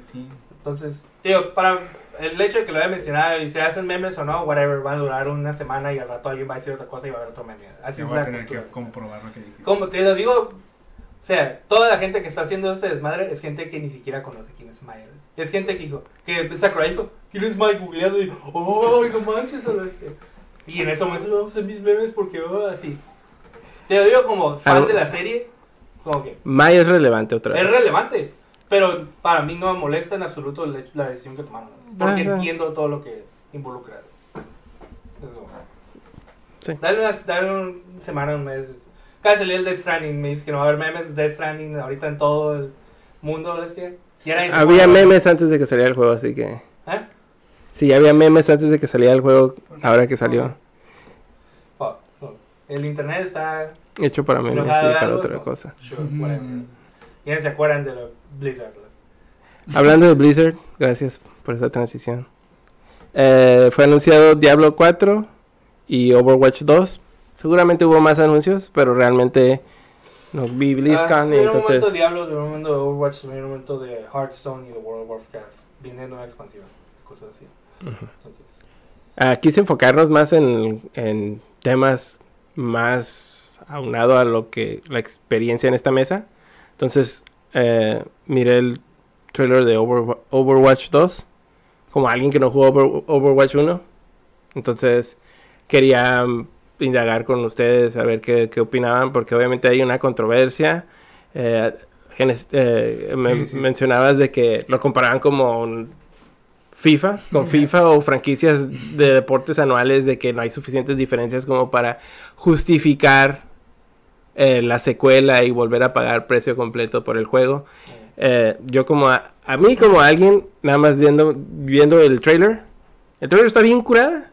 Entonces, tío, para el hecho de que lo haya mencionado y se hacen memes o no, whatever, va a durar una semana y al rato alguien va a decir otra cosa y va a haber otro meme. Así Así es la tener que cultura. comprobar lo que dijiste. Como te lo digo, o sea, toda la gente que está haciendo este desmadre es gente que ni siquiera conoce quién es Maya. Es gente que dijo, que Sakurai dijo, ¿quién es Mike? Googleando y, oh, no manches, a bestia". Y en ese momento vamos a hacer mis memes porque, oh, así. Te lo digo como fan Algo- de la serie, como que Maya es relevante otra es vez. relevante, pero para mí no me molesta en absoluto la decisión que tomaron. Porque Ajá. entiendo todo lo que involucra. Es como, Sí. Dale una, dale una semana, un mes. De salir el Death Stranding, me dice que no va a haber memes de Death Stranding ahorita en todo el mundo, bestia. Había acuerda. memes antes de que saliera el juego, así que... ¿Eh? Sí, había memes antes de que saliera el juego, ahora que salió. Oh, oh. El internet está... Hecho para memes de para algo, otra cosa. Sure, whatever. Ya no se acuerdan de lo Blizzard. Hablando de Blizzard, gracias por esa transición. Eh, fue anunciado Diablo 4 y Overwatch 2. Seguramente hubo más anuncios, pero realmente no vi BlizzCon y Ah, un momento de entonces... Diablo, un momento de Overwatch, un momento de Hearthstone y de World of Warcraft. Viene nueva expansión, cosas así. Entonces, Ah, quise enfocarnos más en, en temas más aunado a lo que la experiencia en esta mesa. Entonces, eh, miré el trailer de Over- Overwatch 2 como alguien que no jugó Over- Overwatch 1. Entonces, quería mm, indagar con ustedes a ver qué, qué opinaban, porque obviamente hay una controversia. Eh, eh, me- Sí, sí. mencionabas de que lo comparaban como un FIFA, con FIFA o franquicias de deportes anuales, de que no hay suficientes diferencias como para justificar eh, la secuela y volver a pagar precio completo por el juego. eh, yo como a, a mí como alguien, nada más viendo, viendo el trailer, el trailer está bien curada.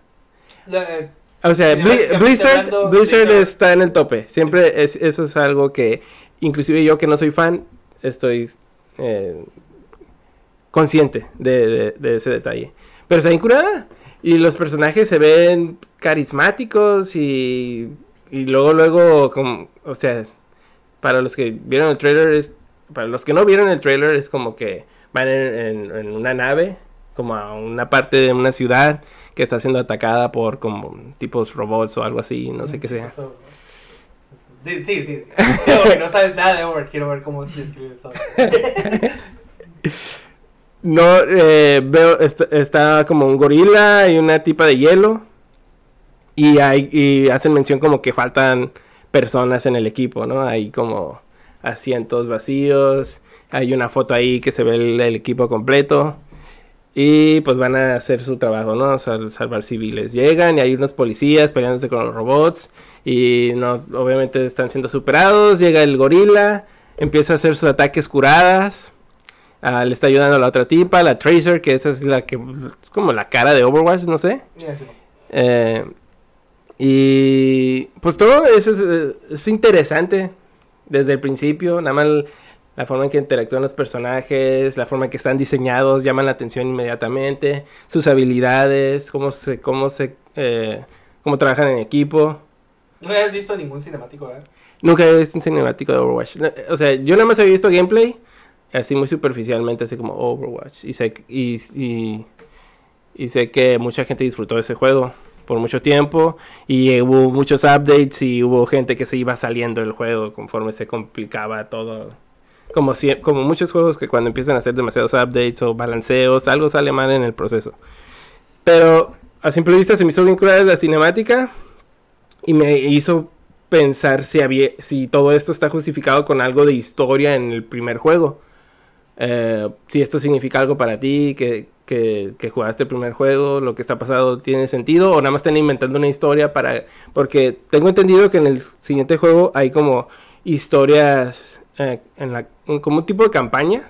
la- eh, O sea, Bli- Blizzard, Blizzard Blizzard- está en el tope. Siempre es, eso es algo que, inclusive yo que no soy fan, estoy eh, consciente de, de- de ese detalle. Pero está bien curada. Y los personajes se ven carismáticos y, y luego, luego, como, o sea, para los que vieron el trailer, es, para los que no vieron el trailer, es como que van en, en- en una nave, como a una parte de una ciudad que está siendo atacada por como tipos robots o algo así, no sé qué sea. Sí, sí, no sabes nada de Overwatch, quiero ver cómo se describe esto. <laughs> No, eh, veo, está, está como un gorila y una tipa de hielo. Y, hay, y hacen mención como que faltan personas en el equipo, ¿no? Hay como asientos vacíos. Hay una foto ahí que se ve el, el equipo completo. Y pues van a hacer su trabajo, ¿no? Sal- salvar civiles. Llegan y hay unos policías peleándose con los robots. Y no, obviamente están siendo superados. Llega el gorila. Empieza a hacer sus ataques curadas. Ah, le está ayudando a la otra tipa, la Tracer, que esa es la que es como la cara de Overwatch, no sé. Ya, sí. Eh, y pues todo eso es, es interesante desde el principio, nada más la forma en que interactúan los personajes, la forma en que están diseñados, llaman la atención inmediatamente, sus habilidades, cómo se, cómo se, eh, cómo trabajan en equipo. No habías visto ningún cinemático. Nunca he visto un cinemático de Overwatch. O sea, yo nada más había visto gameplay, así muy superficialmente, así como Overwatch. Y sé, y, y, y sé que mucha gente disfrutó de ese juego por mucho tiempo. Y hubo muchos updates y hubo gente que se iba saliendo del juego conforme se complicaba todo. Como, si, como muchos juegos que cuando empiezan a hacer demasiados updates o balanceos, algo sale mal en el proceso. Pero a simple vista se me hizo bien curada la cinemática y me hizo pensar si había si todo esto está justificado con algo de historia en el primer juego. Eh, si esto significa algo para ti, que, que, que jugaste el primer juego, lo que está pasando tiene sentido, o nada más están inventando una historia para... Porque tengo entendido que en el siguiente juego hay como historias, eh, en la, como un tipo de campaña,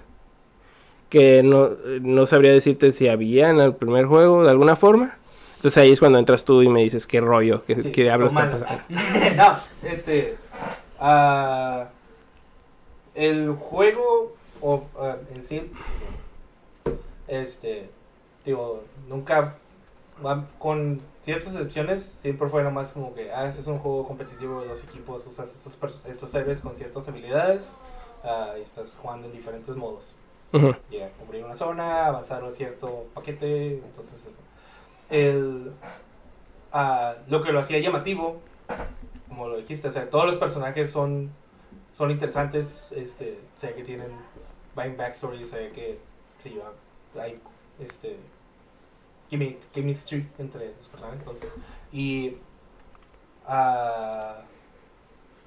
que no, no sabría decirte si había en el primer juego de alguna forma. Entonces ahí es cuando entras tú y me dices qué rollo, qué, Sí, qué diablos está pasando. <laughs> no, este. ah, el juego o, ah, en sí. Este. Digo, nunca. Con ciertas excepciones, siempre fue nomás como que, ah, este es un juego competitivo de dos equipos, usas estos, estos héroes con ciertas habilidades ah, y estás jugando en diferentes modos. Ujú. Llegar a cubrir una zona, avanzar un cierto paquete, entonces eso. El, ah, lo que lo hacía llamativo, como lo dijiste, o sea, todos los personajes son, son interesantes, este, sé que tienen back- backstory, sé que se llevan, hay este, chemi- chemistry entre los personajes, entonces, y ah,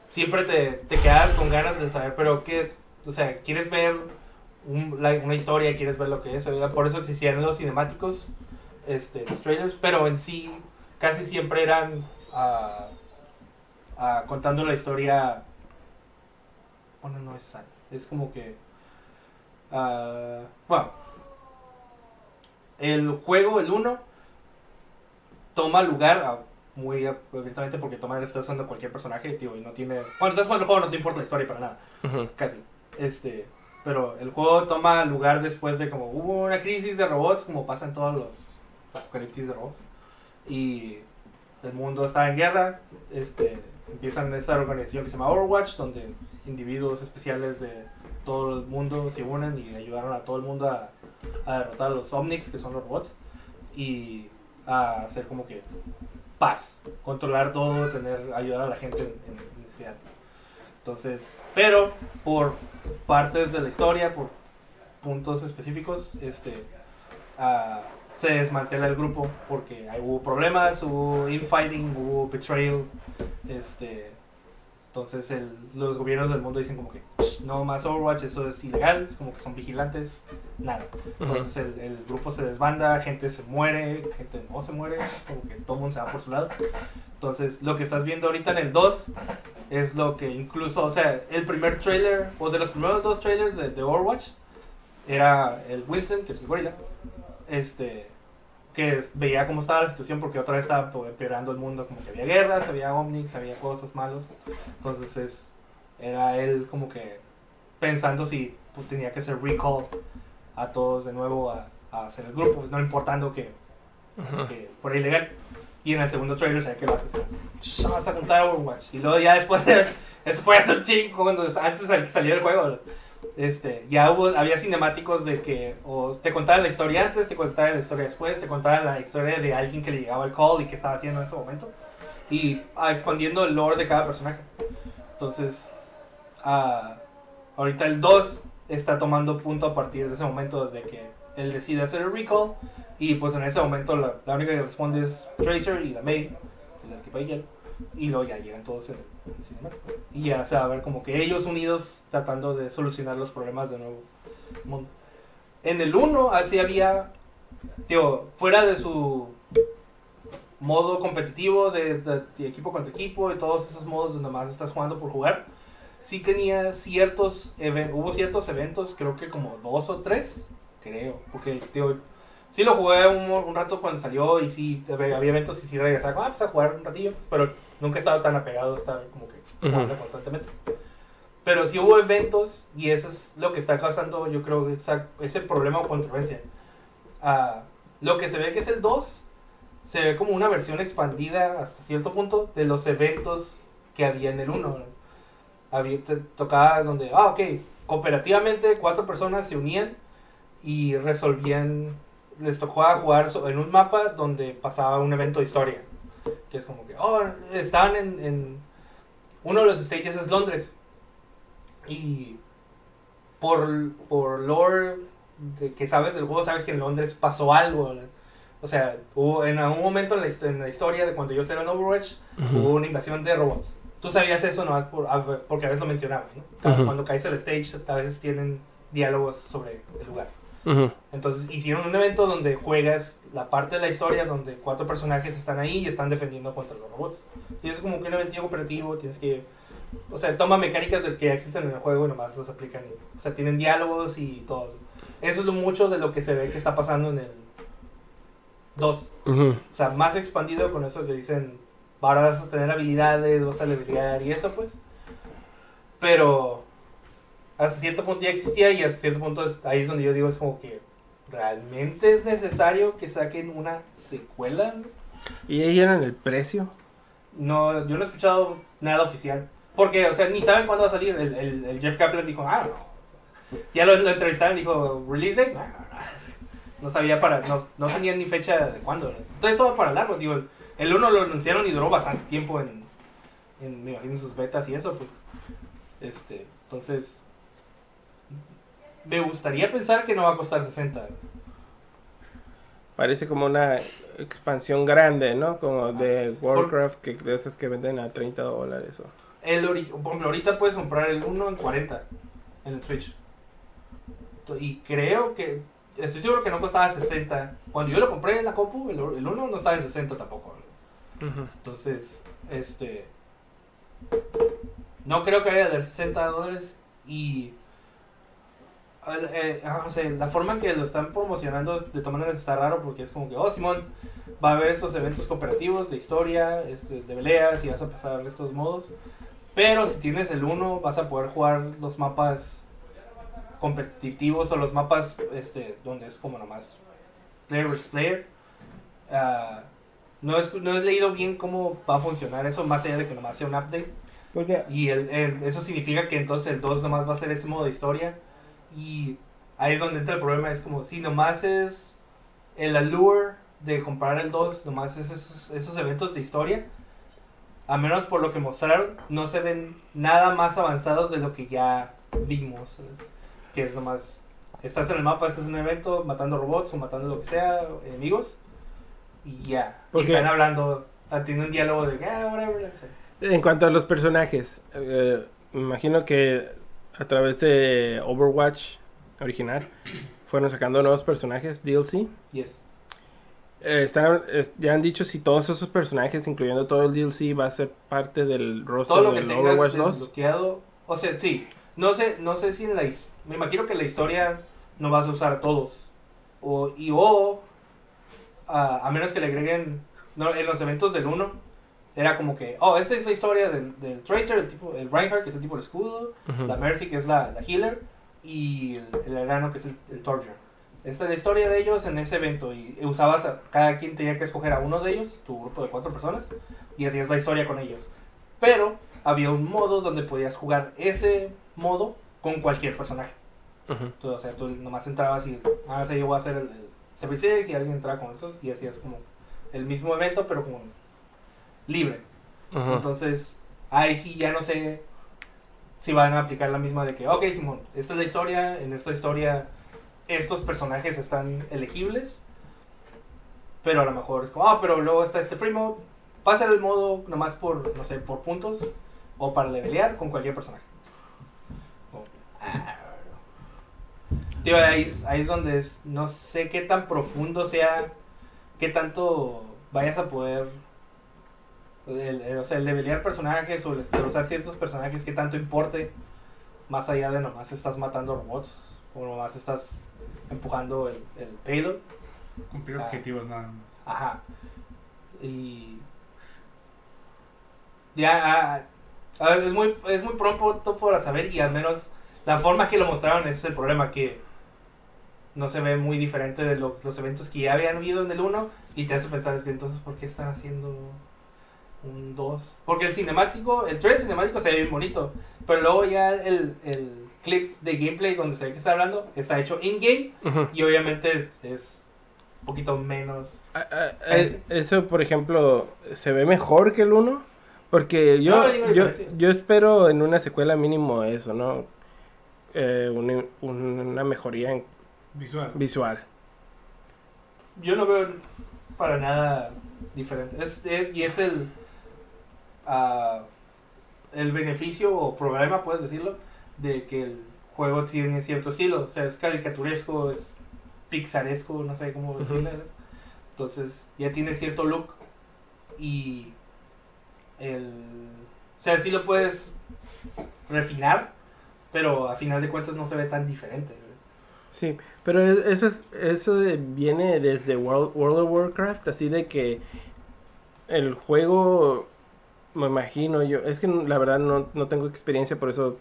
siempre te, te quedas con ganas de saber, pero qué, o sea, quieres ver un- la- una historia, quieres ver lo que es. Por eso existían los cinemáticos, este, los trailers, pero en sí casi siempre eran ah, contando la historia. Bueno, no es sal, es como que. bueno, el juego, el 1, toma lugar. ah, muy abiertamente porque toma está usando cualquier personaje tío, y no tiene cuando estás jugando el juego no te importa la historia para nada Ujú. casi. Este, pero el juego toma lugar después de como hubo una crisis de robots, como pasa en todos los apocalipsis de robots. Y el mundo está en guerra. Este, empiezan esta organización que se llama Overwatch, donde individuos especiales de todo el mundo se unen y ayudaron a todo el mundo a, a derrotar a los Omnics, que son los robots. Y a hacer como que paz, controlar todo, tener, ayudar a la gente en, en necesidad. Entonces, pero por partes de la historia, por puntos específicos, este, ah, se desmantela el grupo porque hubo problemas, hubo infighting, hubo betrayal, este, entonces el- los gobiernos del mundo dicen como que "Shh, no más Overwatch, eso es ilegal, es como que son vigilantes, nada. Entonces el, el grupo se desbanda, gente se muere, gente no se muere, como que todo el mundo se va por su lado. Entonces lo que estás viendo ahorita en el 2 es lo que incluso, o sea, el primer trailer, o de los primeros dos trailers de, de Overwatch, era el Winston, que es el gorila, este, que veía cómo estaba la situación porque otra vez estaba empeorando el mundo, como que había guerras, había Omnics, había cosas malas. Entonces es, era él como que pensando si pues, tenía que hacer recall a todos de nuevo a, a hacer el grupo, pues no importando que, que fuera ilegal. Y en el segundo trailer se ve que lo hace así, vamos a juntar Overwatch. Y luego ya después de, <laughs> eso fue hace un chingo, cuando, antes de que saliera el juego, este, ya hubo, había cinemáticos de que o te contaban la historia antes, te contaban la historia después, te contaban la historia de alguien que le llegaba el call y qué estaba haciendo en ese momento. Y ah, expandiendo el lore de cada personaje. Entonces, ah, ahorita el 2 está tomando punto a partir de ese momento de que él decide hacer el recall. Y pues en ese momento la, la única que responde es Tracer y la May, la tipa de hielo. Y luego ya llegan todos en el, en cinemático. Y ya se va a ver como que ellos unidos tratando de solucionar los problemas de nuevo mundo. En el 1 así había, tío, fuera de su modo competitivo de, de- de equipo contra equipo y todos esos modos donde más estás jugando por jugar, sí tenía ciertos, hubo ciertos eventos, creo que como dos o tres, creo, porque tío, sí lo jugué un, un rato cuando salió y sí había eventos y sí regresaba ah, pues a jugar un ratillo, pero nunca he estado tan apegado a estar como que jugando Ujú. constantemente. Pero sí hubo eventos y eso es lo que está causando, yo creo, esa- ese problema o controversia. Ah, lo que se ve que es el 2, se ve como una versión expandida hasta cierto punto de los eventos que había en el 1. Había tocadas donde, ah, ok, cooperativamente cuatro personas se unían y resolvían, les tocó a jugar en un mapa donde pasaba un evento de historia. Que es como que, oh, estaban en, en- uno de los stages es Londres. Y por, por lore de que sabes del juego, sabes que en Londres pasó algo. ¿verdad? O sea, hubo en algún momento en la, en la historia de cuando ellos eran Overwatch, Ujú. hubo una invasión de robots. Tú sabías eso nomás por, a porque a veces lo mencionabas, ¿no? Cada- Ujú. Cuando caes al stage, a veces tienen diálogos sobre el lugar. Ujú. Entonces hicieron un evento donde juegas la parte de la historia donde cuatro personajes están ahí y están defendiendo contra los robots. Y es como que un evento cooperativo, tienes que... O sea, toma mecánicas del que existen en el juego y nomás las aplican. y- o sea, tienen diálogos y todo. eso. eso es lo mucho de lo que se ve que está pasando en el 2. Ujú. O sea, más expandido con eso que dicen, ahora vas a tener habilidades, vas a levelear y eso pues. Pero hasta cierto punto ya existía y hasta cierto punto es- ahí es donde yo digo es como que realmente es necesario que saquen una secuela. ¿Y ahí eran el precio? No, yo no he escuchado nada oficial. Porque, o sea, ni saben cuándo va a salir. El, el- el Jeff Kaplan dijo, ah, no. Ya lo, lo entrevistaron y dijo, ¿release date? No, no, no. No sabía para, no, no tenían ni fecha de cuándo. Entonces esto va para largo, digo. El, el uno lo anunciaron y duró bastante tiempo en, en, me imagino, sus betas y eso, pues. Este, entonces, me gustaría pensar que no va a costar 60. Parece como una expansión grande, ¿no? Como de Warcraft, que de esas que venden a 30 dólares. o- El ejemplo, ahorita puedes comprar el 1 en 40 en el Switch. Y creo que, estoy seguro que no costaba 60. Cuando yo lo compré en la compu, el, el 1 no estaba en 60 tampoco. Ujú. Entonces, este. No creo que haya de 60 dólares. Y. eh, ah, o sea, la forma en que lo están promocionando de todas maneras está raro porque es como que, oh, Simón, va a haber estos eventos cooperativos de historia, este, de peleas y vas a pasar estos modos. Pero si tienes el 1, vas a poder jugar los mapas competitivos o los mapas este, donde es como nomás player versus player. Ah, no, es, no he leído bien cómo va a funcionar eso, más allá de que nomás sea un update. Porque Y el, el- eso significa que entonces el 2 nomás va a ser ese modo de historia. Y ahí es donde entra el problema. Es como si nomás es el allure de comprar el 2, nomás es esos, esos eventos de historia. A menos por lo que mostraron, no se ven nada más avanzados de lo que ya vimos. Que es nomás, estás en el mapa, este es un evento, matando robots o matando lo que sea, enemigos. Y ya. Y están hablando, tienen un diálogo de, ah, whatever. En cuanto a los personajes, eh, imagino que a través de Overwatch original fueron sacando nuevos personajes, DLC. Yes. Eh, están, es- ya han dicho si todos esos personajes, incluyendo todo el DLC, va a ser parte del roster todo lo que tengas Overwatch 2. desbloqueado. O sea, sí. No sé, no sé si en la his- me imagino que en la historia no vas a usar todos. O y o a, a menos que le agreguen no, en los eventos del 1 era como que, oh, esta es la historia del, del Tracer, el tipo el Reinhardt que es el tipo del escudo, Ujú. la Mercy que es la, la healer y el, el Herano que es el, el Torture. Esta es la historia de ellos en ese evento y usabas a, cada quien tenía que escoger a uno de ellos, tu grupo de cuatro personas, y así es la historia con ellos. Pero había un modo donde podías jugar ese modo con cualquier personaje. Ujú. Tú, o sea, tú nomás entrabas y, ah, sí, yo voy a hacer el, el 76 y alguien entraba con esos y hacías como el mismo evento pero como libre. Entonces, ahí sí ya no sé si van a aplicar la misma de que, ok, Simón, esta es la historia, en esta historia estos personajes están elegibles, pero a lo mejor es como, ah, pero luego está este free mode, pasa el modo nomás por, no sé, por puntos o para levelear con cualquier personaje. Como, ah, Tío, ahí, es- ahí es donde es, no sé qué tan profundo sea, qué tanto vayas a poder el, el- o sea, el levelear personajes o el usar ciertos personajes que tanto importe, más allá de nomás estás matando robots o nomás estás empujando el, el payload. Cumplir Ah. objetivos nada más. Ajá. Y. Ya. ah, ah, es, muy, es muy pronto para saber y al menos la forma que lo mostraron ese es el problema que no se ve muy diferente de lo- los eventos que ya habían habido en el 1 y te hace pensar es que entonces ¿por qué están haciendo un 2? Porque el cinemático, el trailer cinemático se ve bien bonito, pero luego ya el, el clip de gameplay donde se ve que está hablando está hecho in-game y obviamente es, es un poquito menos Ah, ah, eh, Eso, por ejemplo, ¿se ve mejor que el 1? Porque yo, No, yo, yo espero en una secuela mínimo eso, ¿no? Eh, una, una mejoría en Visual. visual. yo no veo para nada diferente. Es, es- y es el, ah, el beneficio o problema, puedes decirlo, de que el juego tiene cierto estilo. O sea, es caricaturesco, es pixaresco, no sé cómo Ujú. decirle. Entonces, ya tiene cierto look. Y el... O sea, sí lo puedes refinar, pero a final de cuentas no se ve tan diferente. Sí, pero e- eso es eso viene desde World, World of Warcraft, así de que el juego, me imagino yo, es que la verdad no, no tengo experiencia, por eso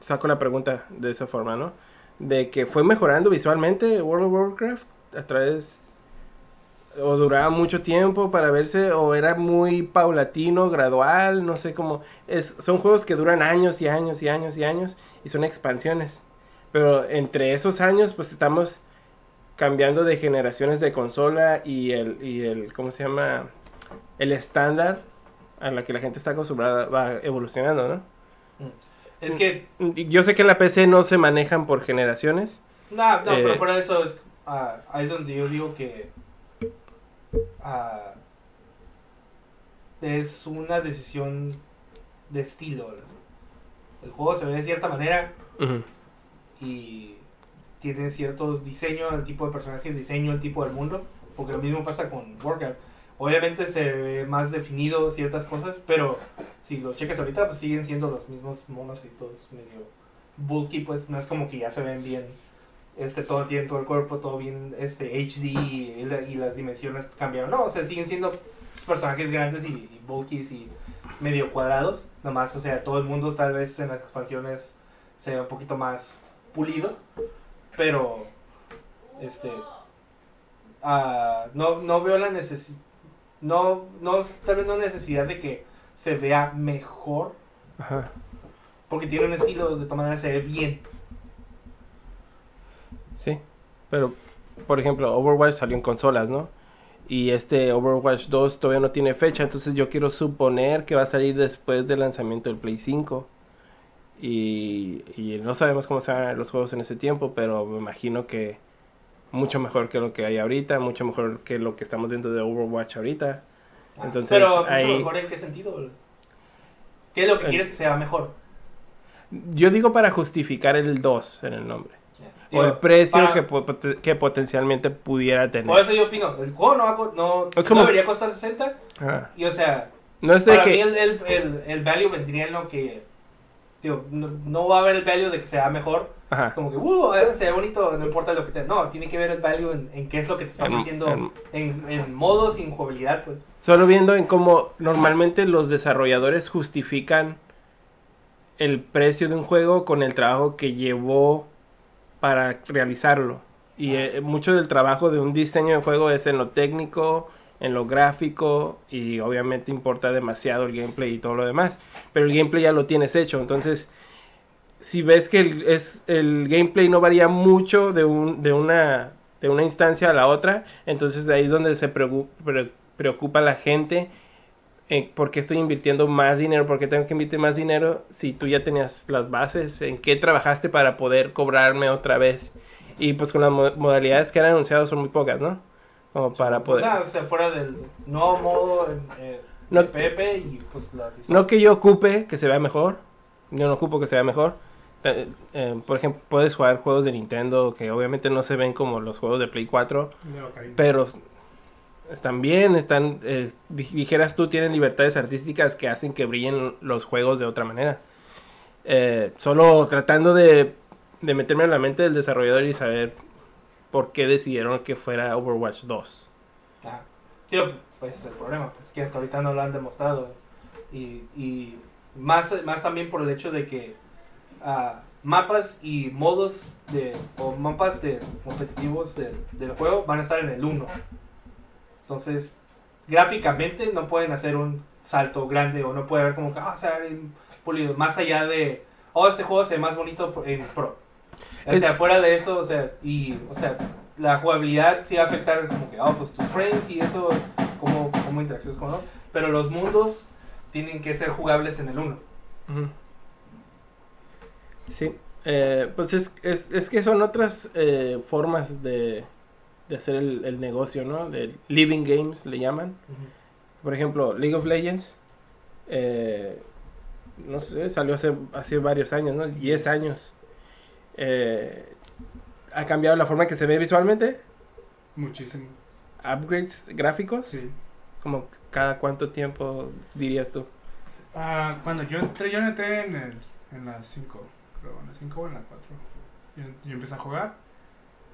saco la pregunta de esa forma, ¿no? De que fue mejorando visualmente World of Warcraft a través o duraba mucho tiempo para verse o era muy paulatino, gradual, no sé cómo es son juegos que duran años y años y años y años y son expansiones. Pero entre esos años pues estamos cambiando de generaciones de consola y el y el ¿cómo se llama? el estándar a la que la gente está acostumbrada va evolucionando, ¿no? Es que, Yo sé que en la PC no se manejan por generaciones. no, no, pero Eh, fuera de eso, es, ahí es donde yo digo que ah, es una decisión de estilo. ¿verdad? El juego se ve de cierta manera Ujú. y tiene ciertos diseños, el tipo de personajes, diseño, el tipo del mundo, porque lo mismo pasa con Warcraft. Obviamente se ve más definido ciertas cosas, pero si lo checas ahorita, pues siguen siendo los mismos monos y todos medio bulky, pues no es como que ya se ven bien, este, todo tiene todo el cuerpo, todo bien, este, HD y, la- y las dimensiones cambiaron, no, o sea, siguen siendo personajes grandes y, y bulkies y medio cuadrados, nomás, o sea, todo el mundo tal vez en las expansiones se ve un poquito más pulido, pero este ah, no, no veo la necesidad no, no tal vez no necesidad de que se vea mejor Ajá. porque tiene un estilo de todas maneras se ve bien Sí, pero por ejemplo, Overwatch salió en consolas, ¿no? Y este Overwatch 2 todavía no tiene fecha, entonces yo quiero suponer que va a salir después del lanzamiento del Play 5. Y, y no sabemos cómo se van a ver los juegos en ese tiempo, pero me imagino que mucho mejor que lo que hay ahorita, mucho mejor que lo que estamos viendo de Overwatch ahorita. Entonces, pero mucho mejor en qué sentido. ¿qué es lo que quieres que sea mejor? Yo digo para justificar el 2 en el nombre. o el precio para- que, po- que potencialmente pudiera tener. por eso yo opino el juego no, va no, Es no como- debería costar 60 Ajá. y o sea No es de para que... mí el, el, el, el value vendría en lo que digo, no, no va a haber el value de que sea mejor Ajá. como que, uh, se ve bonito, no importa lo que te... No, tiene que ver el value en, en qué es lo que te está En- ofreciendo en- en, en modos y en jugabilidad, pues. Solo viendo en cómo normalmente los desarrolladores justifican el precio de un juego con el trabajo que llevó para realizarlo. Y eh, mucho del trabajo de un diseño de juego es en lo técnico, en lo gráfico y obviamente importa demasiado el gameplay y todo lo demás. Pero el gameplay ya lo tienes hecho, entonces si ves que el, es, el gameplay no varía mucho de, un, de, una, de una instancia a la otra, entonces de ahí es donde se preocupa la gente. En ¿Por qué estoy invirtiendo más dinero? ¿Por qué tengo que invertir más dinero si tú ya tenías las bases? ¿En qué trabajaste para poder cobrarme otra vez? Y pues con las mo- modalidades que han anunciado son muy pocas, ¿no? Como para O poder... sea, o sea, fuera del nuevo modo eh, No- de PP y pues las No que yo ocupe que se vea mejor. Yo no ocupo que se vea mejor. Eh, eh, por ejemplo, puedes jugar juegos de Nintendo que obviamente no se ven como los juegos de Play 4, De Ocarina. pero están bien, están, eh, di- dijeras tú, tienen libertades artísticas que hacen que brillen los juegos de otra manera. Eh, solo tratando de, de meterme en la mente del desarrollador y saber por qué decidieron que fuera Overwatch 2. Ajá. Tío, pues es el problema, pues que hasta ahorita no lo han demostrado. Y, y más, más también por el hecho de que ah, mapas y modos de, o mapas de competitivos del, del juego van a estar en el 1. Entonces, gráficamente no pueden hacer un salto grande o no puede haber como que, ah, se va a ver bien pulido. Más allá de, oh, este juego se ve más bonito en Pro. O sea, fuera de eso, o sea, y, o sea, la jugabilidad sí va a afectar como que, oh, pues tus frames y eso, cómo, cómo interacciones con otro. Pero los mundos tienen que ser jugables en el 1. Ujú. Sí, eh, pues es, es, es que son otras eh, formas de, de hacer el, el negocio, ¿no? De living games le llaman. Por ejemplo, League of Legends, eh, no sé, salió hace, hace varios años, ¿no? 10 años. Eh, ha cambiado la forma que se ve visualmente, Muchísimo. upgrades gráficos, Sí. como cada cuánto tiempo dirías tú. Ah, cuando yo entré, yo entré en, el, en las 5, creo, en las 5 o en las 4. Yo, yo empecé a jugar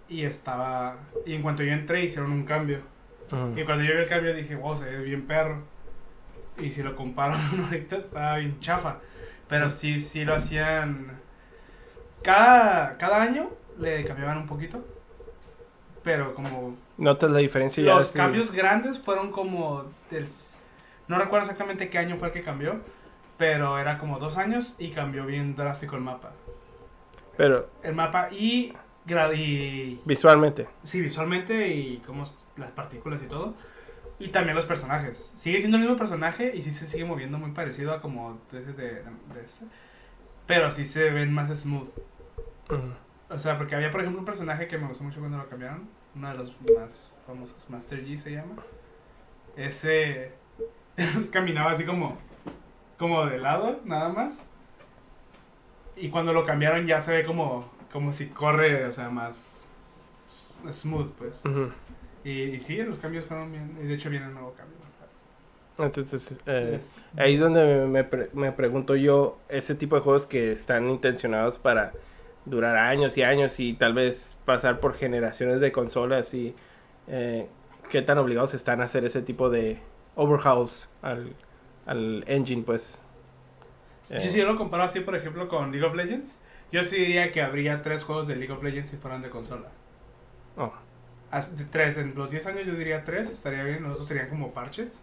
y estaba... Y en cuanto yo entré hicieron un cambio. Ujú. Y cuando yo vi el cambio dije, wow, se ve bien perro. Y si lo comparo <laughs> ahorita, estaba bien chafa. Pero sí, sí lo hacían. Cada, cada año le cambiaban un poquito. Pero como. ¿Notas la diferencia ya? Los cambios grandes fueron como. Del, no recuerdo exactamente qué año fue el que cambió. Pero era como dos años y cambió bien drástico el mapa. Pero El mapa y. y visualmente. Sí, visualmente y como las partículas y todo. Y también los personajes. Sigue siendo el mismo personaje y sí se sigue moviendo muy parecido a como veces de, de este. Pero sí se ven más smooth. O sea, porque había por ejemplo un personaje que me gustó mucho cuando lo cambiaron. Uno de los más famosos, Master G se llama. Ese <laughs> pues, caminaba así como, como de lado, nada más. Y cuando lo cambiaron ya se ve como, como si corre, o sea, más smooth, pues. Y sí, los cambios fueron bien. Y de hecho viene un nuevo cambio. Entonces, eh, ahí es donde me, pre- me pregunto yo, ese tipo de juegos que están intencionados para durar años y años y tal vez pasar por generaciones de consolas y eh, qué tan obligados están a hacer ese tipo de overhauls al, al engine, pues. Eh, Yo si yo lo comparo así, por ejemplo, con League of Legends, yo sí diría que habría tres juegos de League of Legends si fueran de consola. oh, As- tres, en los 10 años yo diría tres, estaría bien, los otros serían como parches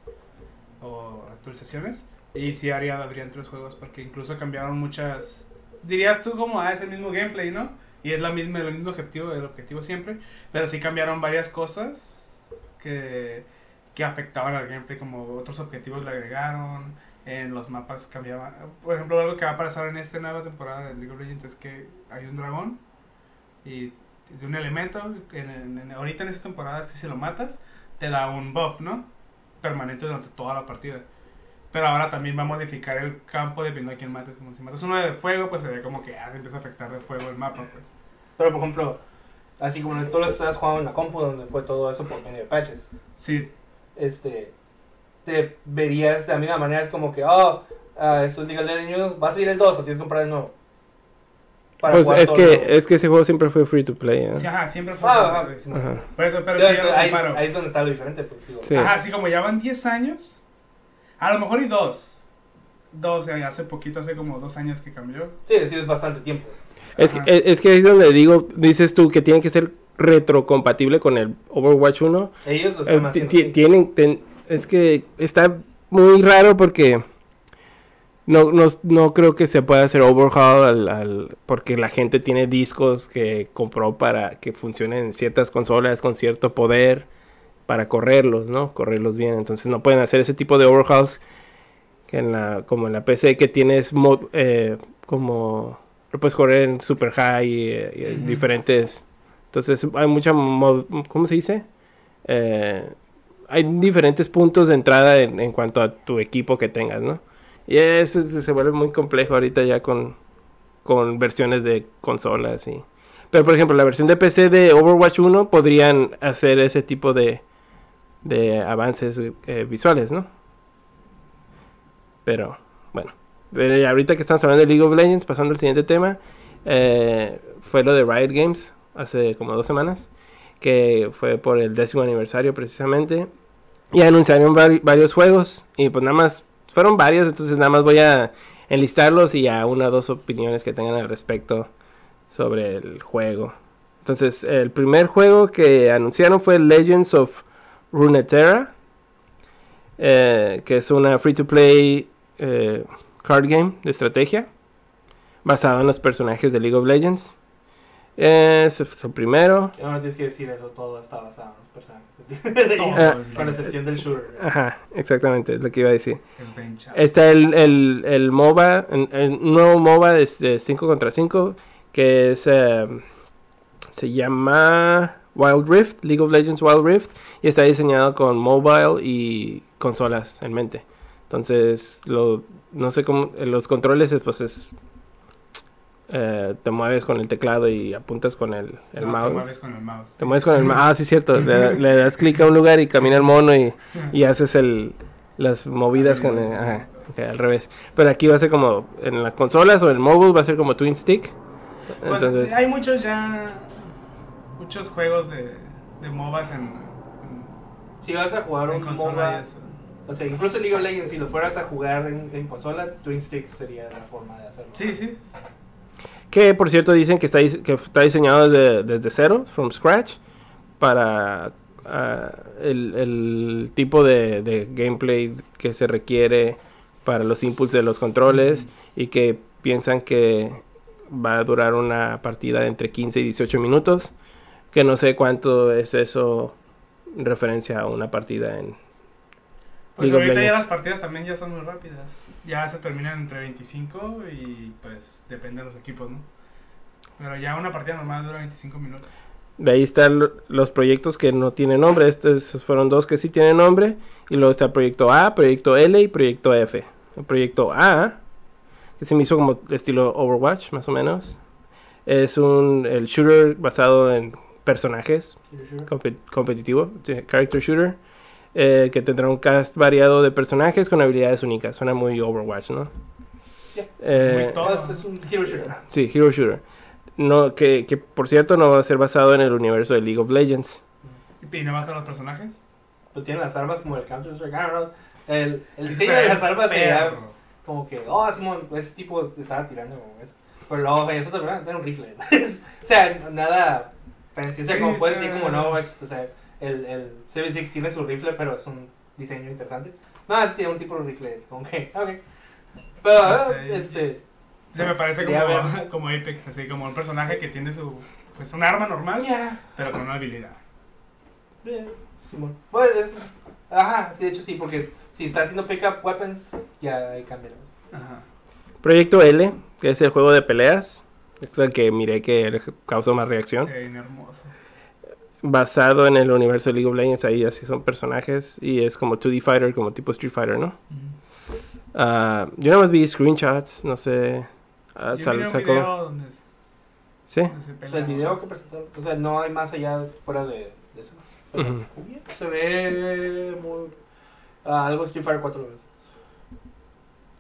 o actualizaciones. Y sí haría, habrían tres juegos porque incluso cambiaron muchas... Dirías tú como, ah, es el mismo gameplay, ¿no? Y es la misma, el mismo objetivo, el objetivo siempre. Pero sí cambiaron varias cosas que, que afectaban al gameplay, como otros objetivos le agregaron, en los mapas cambiaban. Por ejemplo, algo que va a pasar en esta nueva temporada de League of Legends es que hay un dragón y es un elemento. En, en- ahorita en esta temporada, si, si lo matas, te da un buff, ¿no? Permanente durante toda la partida. Pero ahora también va a modificar el campo dependiendo de quién mates. Como si matas uno de fuego, pues se ve como que ah, se empieza a afectar de fuego el mapa, pues. Pero por ejemplo, así como tú lo estás jugando en la compu, donde fue todo eso por medio de patches, Sí, este, te verías de la misma manera, es como que, oh, ah, esto es League of Legends, vas a ir el 2 o tienes que comprar el nuevo. Para Pues jugar es todo que, es que ese juego siempre fue free to play. ¿eh? sí, ajá, siempre fue. Ah, ajá. sí. Ajá. Por eso, pero Pero sí, yo ahí, es- comparo. ahí es donde está lo diferente, pues digo. Sí. Ajá, sí, como ya van 10 años. A lo mejor y dos. Dos, eh, hace poquito, hace como dos años que cambió. Sí, sí, es bastante tiempo. Es, es, es que ahí es donde digo, dices tú que tiene que ser retrocompatible con el Overwatch 1. Ellos lo Eh, están ti- haciendo. tienen, ten- es que está muy raro porque no, no, no creo que se pueda hacer overhaul al, al- porque la gente tiene discos que compró para que funcionen en ciertas consolas con cierto poder para correrlos, ¿no? Correrlos bien. Entonces no pueden hacer ese tipo de overhauls que en la, como en la PC que tienes mod, eh, como lo puedes correr en super high y, eh, y diferentes. Entonces hay mucha mod, ¿cómo se dice? Eh, hay diferentes puntos de entrada en, en cuanto a tu equipo que tengas, ¿no? Y eso se vuelve muy complejo ahorita ya con, con versiones de consolas y... Pero por ejemplo, la versión de PC de Overwatch 1 podrían hacer ese tipo de, de avances eh, visuales, ¿no? Pero, bueno. Ya ahorita que estamos hablando de League of Legends, pasando al siguiente tema, eh, fue lo de Riot Games hace como dos semanas, que fue por el décimo aniversario precisamente. Y anunciaron vari- varios juegos, y pues nada más, fueron varios, entonces nada más voy a enlistarlos y a una o dos opiniones que tengan al respecto sobre el juego. Entonces, el primer juego que anunciaron fue Legends of Runeterra, eh, que es una free to play eh, card game de estrategia basado en los personajes de League of Legends. Eh, Ese fue el primero. No tienes que decir eso, todo está basado en los personajes. <laughs> Con excepción del shooter. Ajá, exactamente, es lo que iba a decir. Está el, el, el MOBA, el, el nuevo MOBA de 5 contra 5, que es, eh, se llama Wild Rift, League of Legends Wild Rift, y está diseñado con mobile y consolas en mente. Entonces, lo, no sé cómo, los controles, pues es, eh, te mueves con el teclado y apuntas con el, el No, mouse. Te mueves con el mouse. Te mueves con el mouse. Ah, sí, cierto. Le, <laughs> le das clic a un lugar y camina el mono y, y haces el, las movidas con el, ajá, ok, al revés. Pero aquí va a ser como en las consolas o en el mobile va a ser como Twin Stick. Pues Entonces, hay muchos ya. muchos juegos de, de MOBAs en, en, Si vas a jugar en un consola MOBA, eso. o sea, incluso League of Legends, si lo fueras a jugar en, en consola, Twin Sticks sería la forma de hacerlo. Sí, sí. Que por cierto dicen que está, dise- que está diseñado desde, desde cero, from scratch, para ah, el, el tipo de, de gameplay que se requiere para los inputs de los controles y que piensan que va a durar una partida de entre 15 y 18 minutos, que no sé cuánto es eso en referencia a una partida en... Pues League ahorita ya las partidas también ya son muy rápidas. Ya se terminan entre 25 y pues depende de los equipos, ¿no? Pero ya una partida normal dura 25 minutos. De ahí están lo- los proyectos que no tienen nombre. Estos fueron dos que sí tienen nombre. Y luego está el proyecto A, proyecto L y proyecto F. El proyecto A, que se me hizo como estilo Overwatch, más o menos. Es un el shooter basado en personajes, compe- competitivo, character shooter. Eh, que tendrá un cast variado de personajes con habilidades únicas. Suena muy Overwatch, ¿no? Ya. Eh, Muy todo. Es, un hero shooter. Sí, Hero Shooter. No, que, que por cierto no va a ser basado en el universo de League of Legends. ¿Y no bastan los personajes? Pues tienen las armas como el Counter Strike. El, el diseño de las armas sería como que, oh, Simón, ese tipo estaba tirando como eso. Pero luego, eso también tiene un rifle. <laughs> o sea, nada fancy. O sea, Sí, como puedes decir, como no, o sea, el, el Series 6 tiene su rifle, pero es un diseño interesante. No, ese tiene un tipo de rifle, es como que, <laughs> ok. Pero, sé. este, O sea, me parece como, ver. <laughs> como Apex, así como un personaje que tiene su. Pues un arma normal, pero con una habilidad. bien, Simón. Pues, es, ajá, sí, de hecho sí, porque si está haciendo pick-up weapons, ya ahí cambia la cosa. Ajá. Proyecto L, que es el juego de peleas. Este es el que miré que causó más reacción. Sí, hermoso. Basado en el universo de League of Legends, ahí así son personajes. Y es como 2D Fighter, como tipo Street Fighter, ¿no? Ah, yo nada más vi screenshots, no sé. ah, Yo sal- sacó- video donde, ¿Sí? donde se O sea, el video que presentaron, o sea, no hay más allá fuera de, de eso. Bien, Se ve muy. ah, algo Street Fighter 4 ¿verdad?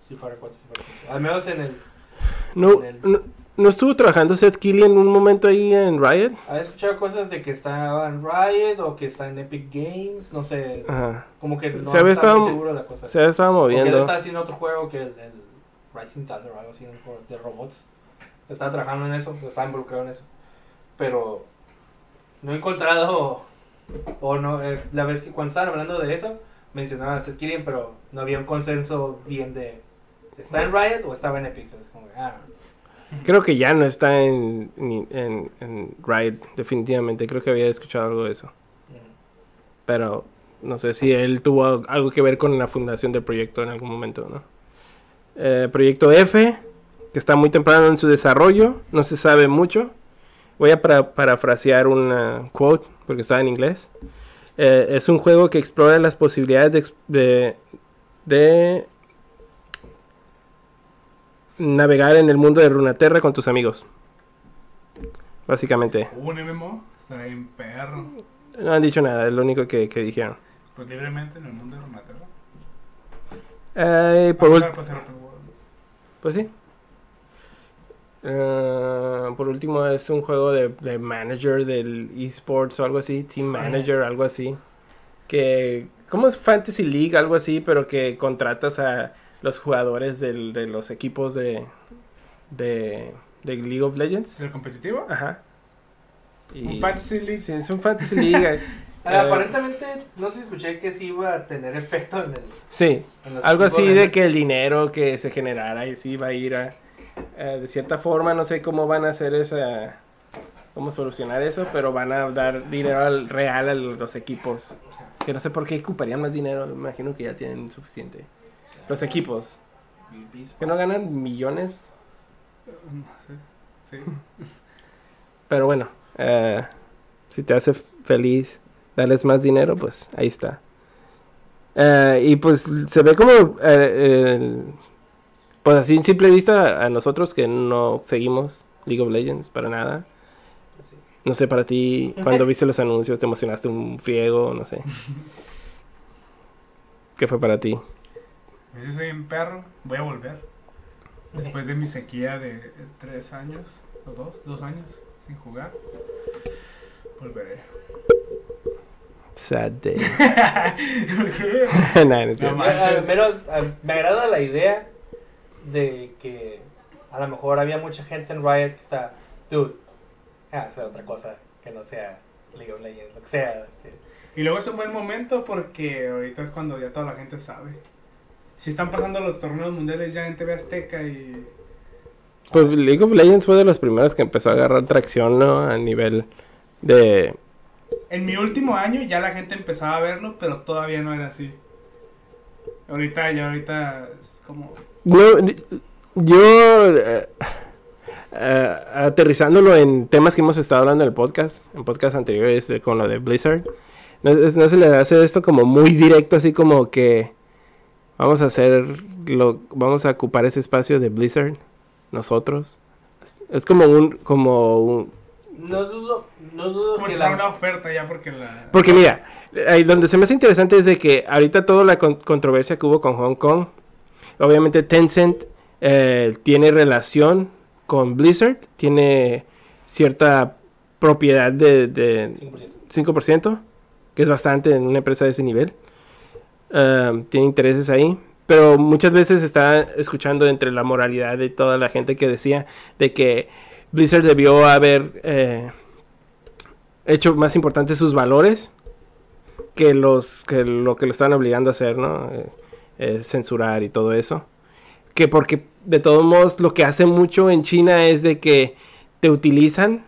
Street Fighter 4, Street Fighter 5. Al menos en el. No, en el- no, ¿no estuvo trabajando Seth Killian un momento ahí en Riot? Había escuchado cosas de que estaba en Riot o que está en Epic Games, no sé. Ajá. Como que no Se había está muy estado- seguro de la cosa. Se estaba Porque él moviendo. está haciendo otro juego que el, el Rising Thunder o algo así, de robots. Estaba trabajando en eso, estaba involucrado en eso. Pero no he encontrado, o no, eh, la vez que cuando estaban hablando de eso, mencionaban a Seth Killian, pero no había un consenso bien de, ¿está en Riot o estaba en Epic? Es como, ah, Creo que ya no está en, en, en Riot, definitivamente. Creo que había escuchado algo de eso. Pero no sé si él tuvo algo que ver con la fundación del proyecto en algún momento, ¿no? Eh, proyecto F, que está muy temprano en su desarrollo, no se sabe mucho. Voy a para- parafrasear una quote, porque está en inglés. Eh, es un juego que explora las posibilidades de, de, de navegar en el mundo de Runaterra con tus amigos. Básicamente. Un MMO, está bien perro. No han dicho nada, es lo único que, que dijeron. Pues libremente en el mundo de Runaterra. Eh, por, Vamos a ul- ver, pues, pues sí. Eh, por último, es un juego de, de manager del esports o algo así, team manager, algo así. Que, como es Fantasy League, algo así, pero que contratas a los jugadores del- de los equipos de, de, de League of Legends. ¿El competitivo? Ajá. Y- Un Fantasy League. Sí, es un Fantasy League. <laughs> Ah, Eh, aparentemente, no sé si escuché que sí iba a tener efecto en el. sí, en Algo así de- de que el dinero que se generara y sí va a ir a... eh, de cierta forma, no sé cómo van a hacer esa... Cómo solucionar eso, pero van a dar dinero al, real a los equipos. Que no sé por qué ocuparían más dinero, me imagino que ya tienen suficiente. Los equipos, que no ganan millones, Sí. sí. pero bueno, eh, si te hace feliz darles más dinero, pues ahí está. Eh, y pues se ve como, eh, pues así en simple vista a nosotros que no seguimos League of Legends para nada. No sé, para ti, cuando viste los anuncios, te emocionaste un friego, no sé. <laughs> ¿Qué fue para ti? Yo soy un perro, voy a volver. Después de mi sequía de tres años, o dos, dos años sin jugar. Volveré. Sad day. <laughs> No. No Yo, manches. al menos me agrada la idea de que a lo mejor había mucha gente en Riot que está, dude, ah, hacer otra cosa que no sea League of Legends, lo que sea. Este. Y luego es un buen momento porque ahorita es cuando ya toda la gente sabe. Si están pasando los torneos mundiales ya en TV Azteca y... Pues League of Legends fue de los primeros que empezó a agarrar tracción, ¿no? A nivel de... En mi último año ya la gente empezaba a verlo, pero todavía no era así. Ahorita ya ahorita es como... No, yo... eh, eh, aterrizándolo en temas que hemos estado hablando en el podcast, en podcast anteriores de- con lo de Blizzard, no se le hace esto como muy directo, así como que vamos a hacer, lo, vamos a ocupar ese espacio de Blizzard, nosotros. Es como un, como un, No dudo, no dudo Como que si la... fuera una oferta ya porque la... Porque mira, ahí donde se me hace interesante es de que ahorita toda la con- controversia que hubo con Hong Kong, obviamente Tencent eh, tiene relación con Blizzard, tiene cierta propiedad de, de 5%. 5%, que es bastante en una empresa de ese nivel. Um, tiene intereses ahí. Pero muchas veces está escuchando entre la moralidad de toda la gente que decía de que Blizzard debió haber eh, hecho más importantes sus valores que los que lo que lo estaban obligando a hacer, ¿no? Eh, eh, censurar y todo eso. Que porque de todos modos lo que hace mucho en China es de que te utilizan,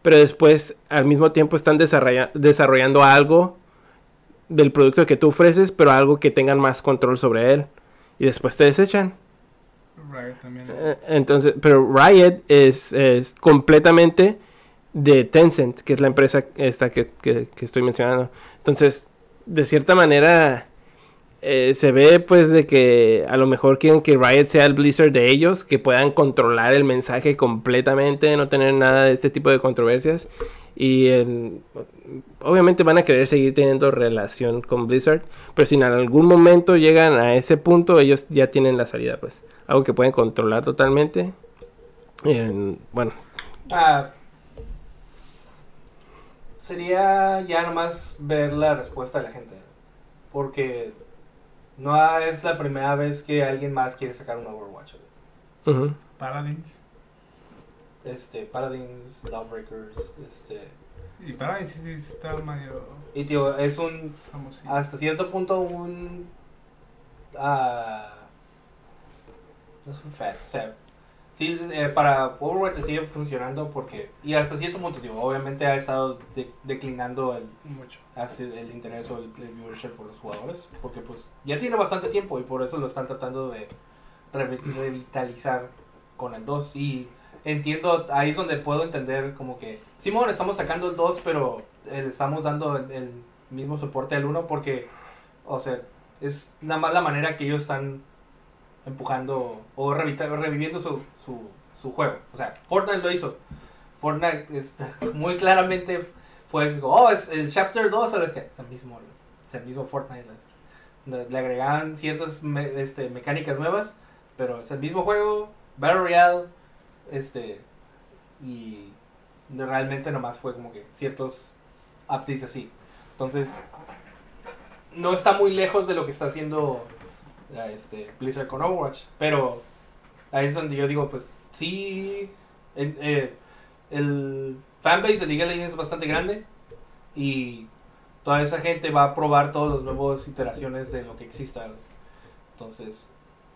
pero después al mismo tiempo están desarrolla- desarrollando algo del producto que tú ofreces, pero algo que tengan más control sobre él. Y después te desechan. Riot también. Eh, Entonces, pero Riot es, es completamente de Tencent, que es la empresa esta que, que- que estoy mencionando. Entonces, de cierta manera, eh, se ve pues de que a lo mejor quieren que Riot sea el Blizzard de ellos, que puedan controlar el mensaje completamente, no tener nada de este tipo de controversias. Y en- obviamente van a querer seguir teniendo relación con Blizzard, pero si en algún momento llegan a ese punto, ellos ya tienen la salida, pues. Algo que pueden controlar totalmente. En- bueno, Ah, sería ya nomás ver la respuesta de la gente. Porque no es la primera vez que alguien más quiere sacar un Overwatch. Paladins. Este, Paladins, Lawbreakers, este... Y sí está medio Y tío, es un, hasta cierto punto un... ah, no es un fan, o sea... Sí, eh, para Overwatch sigue funcionando porque... Y hasta cierto punto, tío, obviamente ha estado de- declinando el, Mucho. hace el interés o el, viewership por los jugadores porque pues ya tiene bastante tiempo y por eso lo están tratando de revi- revitalizar con el 2 y entiendo ahí es donde puedo entender como que Simón estamos sacando el 2 pero eh, estamos dando el, mismo soporte al 1 porque o sea es la manera que ellos están empujando o reviviendo su, su, su juego o sea Fortnite lo hizo Fortnite es, <laughs> muy claramente fue oh, es el Chapter 2 al este. Es el mismo, es el mismo Fortnite. le- agregaban ciertas este, mecánicas nuevas, pero es el mismo juego, Battle Royale, este, y realmente nomás fue como que ciertos updates así. Entonces, no está muy lejos de lo que está haciendo este, Blizzard con Overwatch, pero ahí es donde yo digo, pues sí, eh, el fanbase de League of Legends es bastante grande y toda esa gente va a probar todas las nuevas iteraciones de lo que exista. Entonces,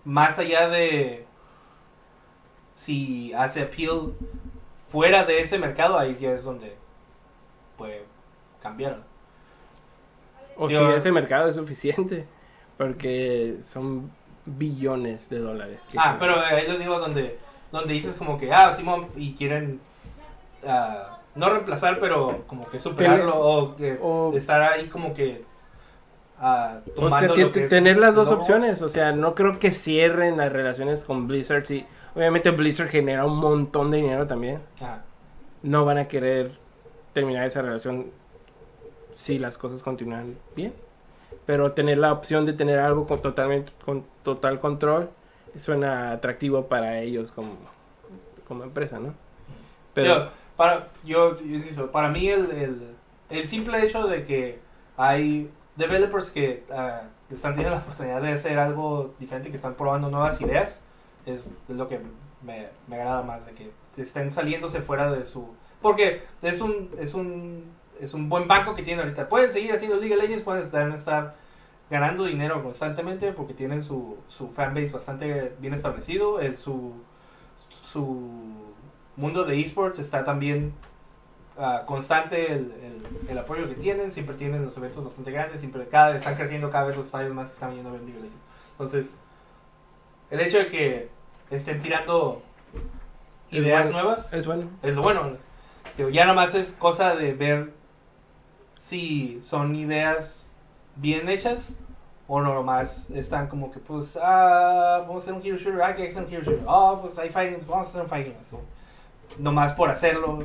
más allá de si hace appeal fuera de ese mercado, ahí ya es donde puede cambiar. O Yo- si ese mercado es suficiente, porque son billones de dólares. que Ah, pero ahí lo digo donde, donde dices como que, ah, Simón, y quieren ah, no reemplazar, pero como que superarlo o, que o- estar ahí como que ah, O sea, tomando lo que tener las dos opciones, o sea, no creo que cierren las relaciones con Blizzard. Sí, obviamente Blizzard genera un montón de dinero también. Ajá. No van a querer terminar esa relación si las cosas continúan bien. Pero tener la opción de tener algo con totalmente con total control suena atractivo para ellos como, como empresa, ¿no? Pero Yo, para, yo, yo para mí el, el, el simple hecho de que hay developers que ah, están teniendo la oportunidad de hacer algo diferente, que están probando nuevas ideas, es, lo que me, me agrada más, de que estén saliéndose fuera de su... Porque es un, es un, es un buen banco que tienen ahorita. Pueden seguir haciendo League of Legends, pueden estar, ganando dinero constantemente porque tienen su, su fanbase bastante bien establecido, el, su, su mundo de esports está también ah, constante el, el- apoyo que tienen, siempre tienen los eventos bastante grandes, siempre cada están creciendo cada vez los estadios más que están yendo a League. Entonces, el hecho de que estén tirando Es ideas bueno. nuevas Es bueno. es lo bueno. Digo, ya nomás es cosa de ver si son ideas bien hechas o no nomás están como que pues ah vamos a hacer un hero shooter, ah que hacer un hero shooter, ah pues hay fighting, pues, vamos a hacer un fighting, como, nomás por hacerlo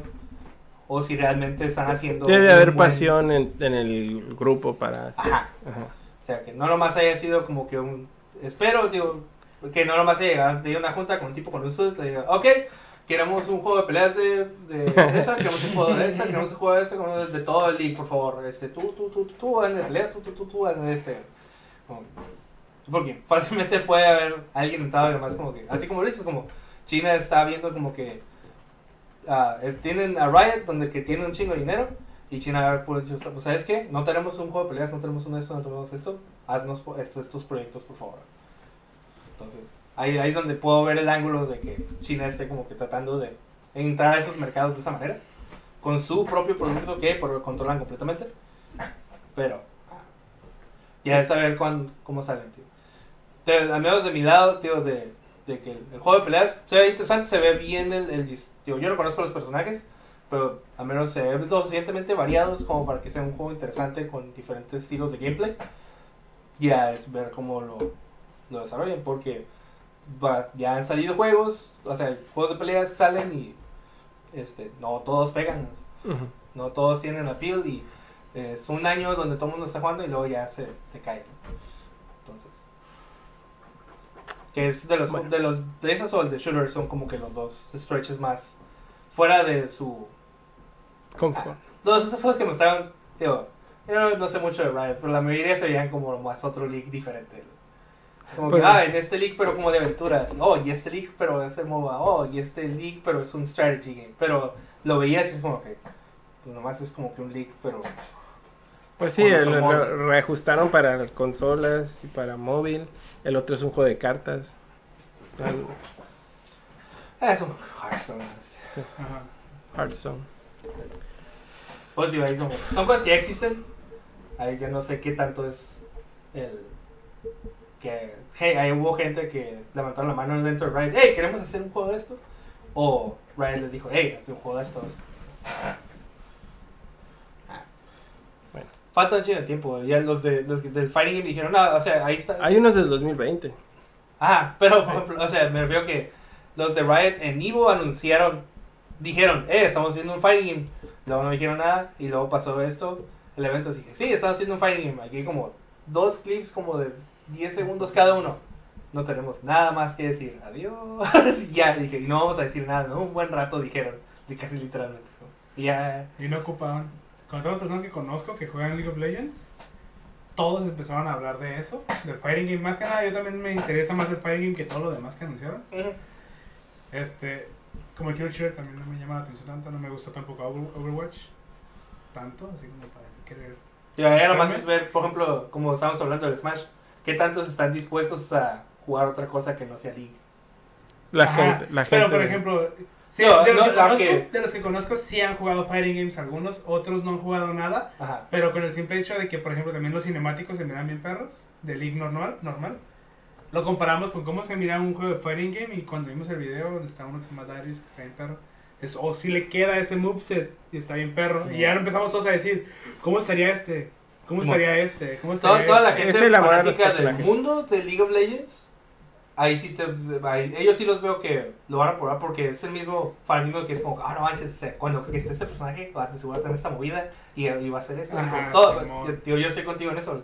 o si realmente están haciendo Debe haber buen- pasión en, en el grupo para... Ajá. Ajá. O sea, que no nomás haya sido como que un... Espero, tío, que no nomás haya llegado de una junta con un tipo con un suit, le diga, ok, queremos un juego de peleas de, de esa, queremos un juego de esta, queremos un juego de queremos de todo el league, por favor. Este, tú, tú, tú, tú, tú, de peleas, tú, tú, tú, tú, de este. Porque fácilmente puede haber alguien entrado y nomás como que, así como lo dices, como China está viendo como que es- tienen a Riot donde que tiene un chingo de dinero y China a ver, pues, ¿sabes qué? No tenemos un juego de peleas, no tenemos un esto, no tenemos esto, haznos estos, estos proyectos por favor. Entonces, ahí, ahí es donde puedo ver el ángulo de que China esté como que tratando de entrar a esos mercados de esa manera, con su propio producto que controlan completamente, pero ya es saber cuán, cómo salen, tío. De- al menos de mi lado, tío, de, de que el, el juego de peleas se ve interesante, se ve bien el, el digo, yo no conozco los personajes, pero al menos se ven lo suficientemente variados como para que sea un juego interesante con diferentes estilos de gameplay. Ya es ver cómo lo, lo desarrollan, porque va- ya han salido juegos, o sea, juegos de peleas que salen y este, no todos pegan, Ujú. no todos tienen appeal y es un año donde todo el mundo está jugando y luego ya se, se cae. Entonces, que es de los, Bueno. de los de esas o el de shooter son como que los dos stretches más fuera de su Confort. Todas esas cosas que mostraron, digo, yo no, no sé mucho de Riot, pero la mayoría se veían como más otro league diferente. Como Pues- que, ah, en este league, pero como de aventuras. Oh, y este league, pero es el MOBA. Oh, y este league, pero es un strategy game. Pero lo veías y es como que, pues nomás es como que un league, pero. Pues sí, el- lo reajustaron para consolas y para móvil. El otro es un juego de cartas. Al- Ah, es un Hearthstone. este. Ajá. Hearthstone. Pues digo, ahí son, son cosas que ya existen. Ahí ya no sé qué tanto es el. Que hey, ahí hubo gente que levantaron la mano dentro de Riot. Hey, queremos hacer un juego de esto. O Riot les dijo, hey, un juego de esto. <laughs> Bueno. Falta un de tiempo. Ya los, de, los del Fighting Game dijeron, no, o sea, ahí está. Hay unos del 2020. Ajá, pero por ejemplo, o sea, me refiero que los de Riot en Evo anunciaron, dijeron, eh, estamos haciendo un fighting game. Luego no dijeron nada y luego pasó esto, el evento, así que sí, estamos haciendo un fighting game. Aquí hay como dos clips como de 10 segundos cada uno. No tenemos nada más que decir. Adiós. <laughs> Y ya dije, y no vamos a decir nada, ¿no? Un buen rato dijeron, y casi literalmente. Y ya, Y no ocupaban. Con todas las personas que conozco que juegan League of Legends, todos empezaron a hablar de eso, del fighting game. Más que nada, yo también me interesa más el fighting game que todo lo demás que anunciaron. Este, como el Hero Shooter también no me llama la atención tanto, no me gusta tampoco Over- Overwatch. Tanto, así como para querer. Y ya nomás es ver, por ejemplo, como estamos hablando del Smash, qué tantos están dispuestos a jugar otra cosa que no sea League. La Ajá, gente. La Pero gente por ejemplo, sí, No, de, los no, que conozco, aunque- de los que conozco sí han jugado fighting games algunos, otros no han jugado nada. Ajá. Pero con el simple hecho de que, por ejemplo, también los cinemáticos se miran bien perros, de League normal, normal. Lo comparamos con cómo se mira un juego de fighting game y cuando vimos el video donde está uno que se llama Darius, que está bien perro, es, o si le queda ese moveset y está bien perro. Y ya empezamos todos a decir, ¿cómo estaría este? ¿Cómo estaría este? ¿Cómo Toda, estaría toda la este? gente fanática del mundo de League of Legends, ahí sí te, ahí- ellos sí los veo que lo van a probar porque es el mismo fanatismo que es como, ah, no manches, cuando esté este personaje va a seguro tener esta movida y, y va a ser esto. así Ajá, como todo, yo, yo estoy contigo en eso.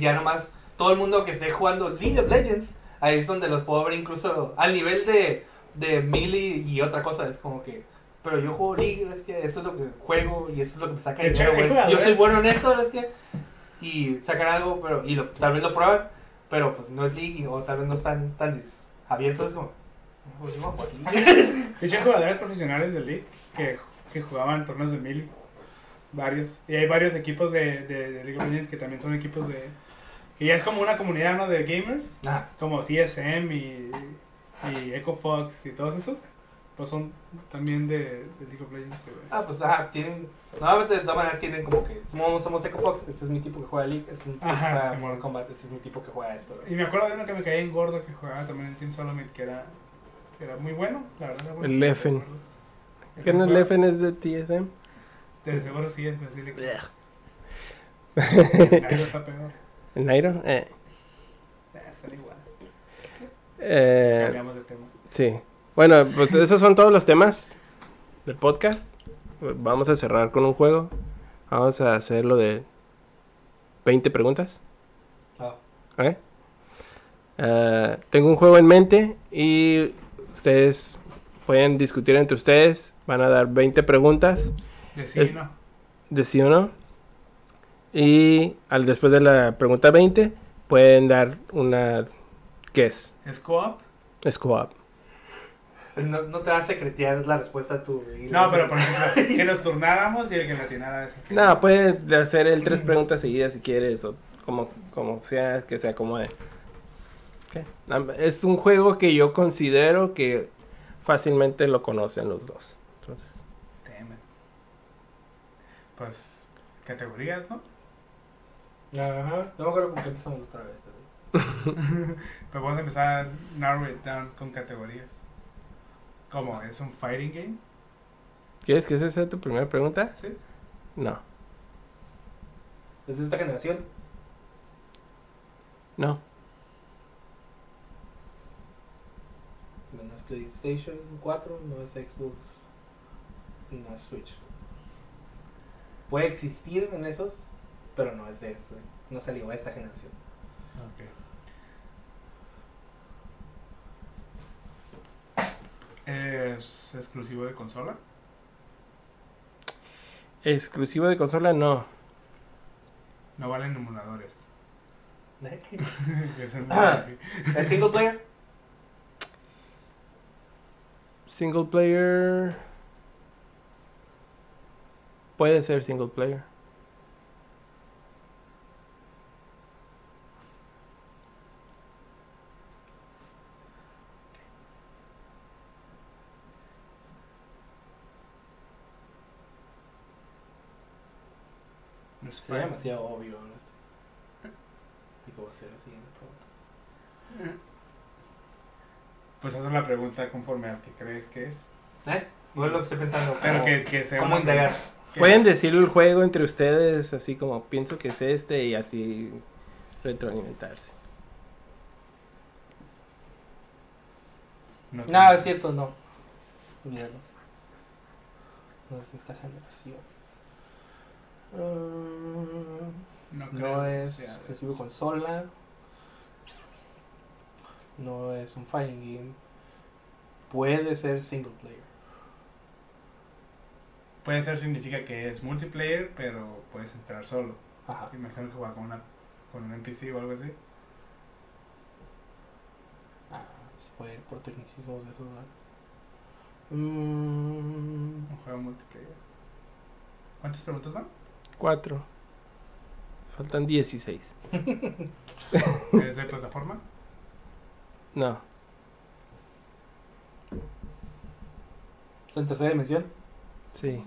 Ya nomás, todo el mundo que esté jugando League of Legends, ahí es donde los puedo ver incluso al nivel de, de Melee y otra cosa, es como que pero yo juego League, es que esto es lo que juego y esto es lo que me saca dinero, güey. Yo soy bueno en esto, es que y sacan algo, pero y lo- tal vez lo prueban, pero pues no es League y- o tal vez no están tan abiertos, es como, "Ah, pues yo voy a jugar League". <laughs> De hecho, hay jugadores profesionales de League que, que jugaban torneos de Melee. Varios. Y hay varios equipos de, de, de League of Legends que también son equipos de. que ya es como una comunidad, ¿no? De gamers. Como TSM y, y Echo Fox y todos esos. Pues son también de, de League of Legends, güey. Ah, pues ajá, tienen. Normalmente de todas maneras tienen como que somos, somos Echo Fox, este es mi tipo que juega League, este es mi tipo Ajá, que juega sí, Mortal. Kombat, este es mi tipo que juega esto. güey. Y me acuerdo de uno que me caía en gordo que jugaba también en Team Solomid, que era, que era muy bueno, la verdad. era bueno. El Leffen. El ¿Qué no el Leffen es de TSM? De seguro sí es, pero sí le. Nairo está peor. ¿El <laughs> Nairo? Eh. Ah, Están igual. Eh, Cambiamos de tema. sí. Bueno, pues esos son todos los temas del podcast. Vamos a cerrar con un juego. Vamos a hacer lo de 20 preguntas. Ah. Eh, tengo un juego en mente y ustedes pueden discutir entre ustedes. Van a dar 20 preguntas De sí, Es- no. de sí o no. Y al después de la pregunta 20 pueden dar una guess. ¿Es co-op? Es co-op. <laughs> no, no te va a secretear la respuesta a tu. No, la- pero por ejemplo, que <laughs> nos turnáramos y el que latinara ese. No, puede hacer el tres preguntas seguidas si quieres o como, como sea, que se acomode. Ok. Am- Es un juego que yo considero que fácilmente lo conocen los dos. Entonces, Damn it. Pues, categorías, ¿no? Ajá. No me acuerdo con qué empezamos otra vez. güey. <laughs> Pues vamos a empezar a narrow it down con categorías. ¿Cómo? ¿Es un fighting game? ¿quieres que esa sea tu primera pregunta? Sí. No, ¿Es de esta generación? no, No es PlayStation 4, no es Xbox y no es Switch. Puede existir en esos, pero no es de este. No salió a esta generación. Ok. ¿Es exclusivo de consola? exclusivo de consola no. No valen emuladores. <laughs> <laughs> es el Ah. ¿Es single player? Single player puede ser single player. No es Sería fighting. demasiado obvio esto. Así que voy a hacer las siguientes preguntas. Pues esa es la pregunta conforme al que crees que es. ¿Eh? No es lo que estoy pensando. Pero como- que, que sea ¿Cómo indagar? que- Pueden decir el juego entre ustedes así como pienso que es este y así retroalimentarse. No, No, es cierto, no. Olvídalo. No es esta generación. Mm, no, creo No que es exclusivo consola. No es un fighting game. Puede ser single player. Puede ser significa que es multiplayer, pero puedes entrar solo. Ajá. Imagino que juega con, una, con un NPC o algo así. Ah, se puede ir por tecnicismos de esos, ¿no? Mm, Un juego multiplayer. ¿Cuántas preguntas van? Cuatro. Faltan 16. <laughs> ¿Es de plataforma? No. ¿Es en tercera dimensión? Sí.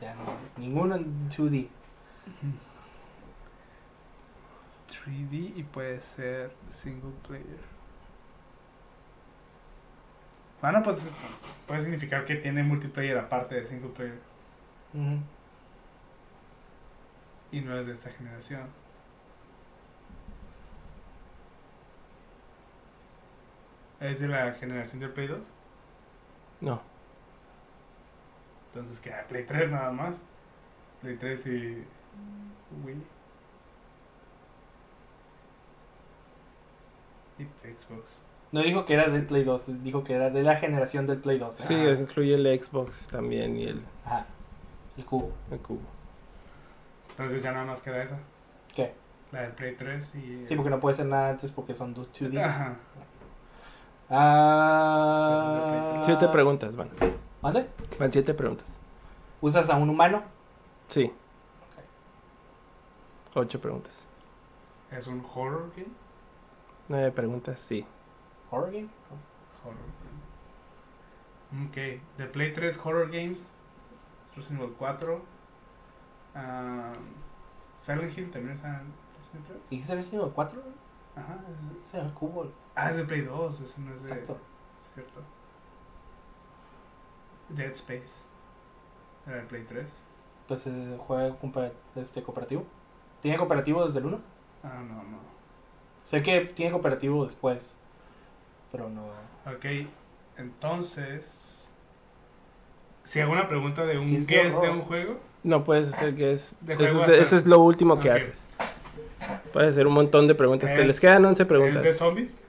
Ya no. Ninguno en 2D. 3D y puede ser single player. Bueno, pues puede significar que tiene multiplayer aparte de single player Ujú. Y no es de esta generación. ¿Es de la generación del Play 2? No. Entonces queda Play 3 nada más. Play 3 y Wii. Y Xbox. No dijo que era del Play 2, dijo que era de la generación del Play 2. ¿eh? Sí, Ah. eso incluye el Xbox también y el, Ajá. El cubo. el cubo. Entonces ya nada más queda esa. ¿Qué? La del Play 3 y... Sí, porque no puede ser nada antes porque son dos 2D. Ajá. Ah. Siete preguntas van. ¿Mande? Van siete preguntas. ¿Usas a un humano? Sí. Ocho preguntas. ¿Es un horror game? Nueve preguntas, sí. ¿Horror game? Horror game. Ok. De Play 3 Horror Games. Resident Evil 4. Ah, Silent Hill también está en Resident Evil 3. ¿Dijiste Resident Evil 4? Ajá. es- el cubo. ah, es de Play 2. Ese no es de. Exacto. es cierto. Dead Space. Era de Play 3. Pues eh, juega este, cooperativo. ¿Tiene cooperativo desde el 1? Ah, no, no. Sé que tiene cooperativo después. Pero no. Ok, entonces. Si hago una pregunta de un Sí, guess de un juego, No puedes hacer que es. Eso es, eso es lo último que Ok. haces. Puedes hacer un montón de preguntas. Te Es- les quedan 11 ¿es preguntas. de zombies?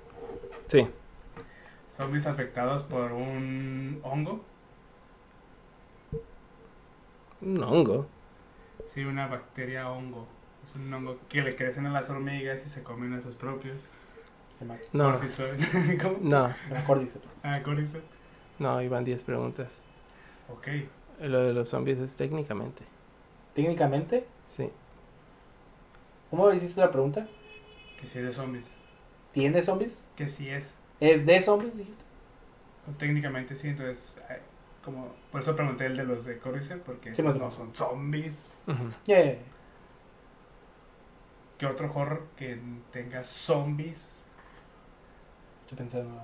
Sí. Zombies afectados por un hongo. Un hongo. Sí, una bacteria hongo. Es un hongo que le crecen a las hormigas y se comen a sus propios. Se llama, No. <laughs> ¿Cómo? No, se llama Cordyceps. Ah, cortisol. no, iban 10 preguntas. Ok. Lo de los zombies es técnicamente. Técnicamente, Sí. ¿cómo hiciste la pregunta? Que sí es de zombies. ¿Tiene zombies? Que sí es. ¿Es de zombies, dijiste? Técnicamente sí, entonces. eh, Como, por eso pregunté el de los de Cordyceps, porque Sí, no son zombies. Yeah. ¿Qué otro horror que tenga zombies? Estoy pensando.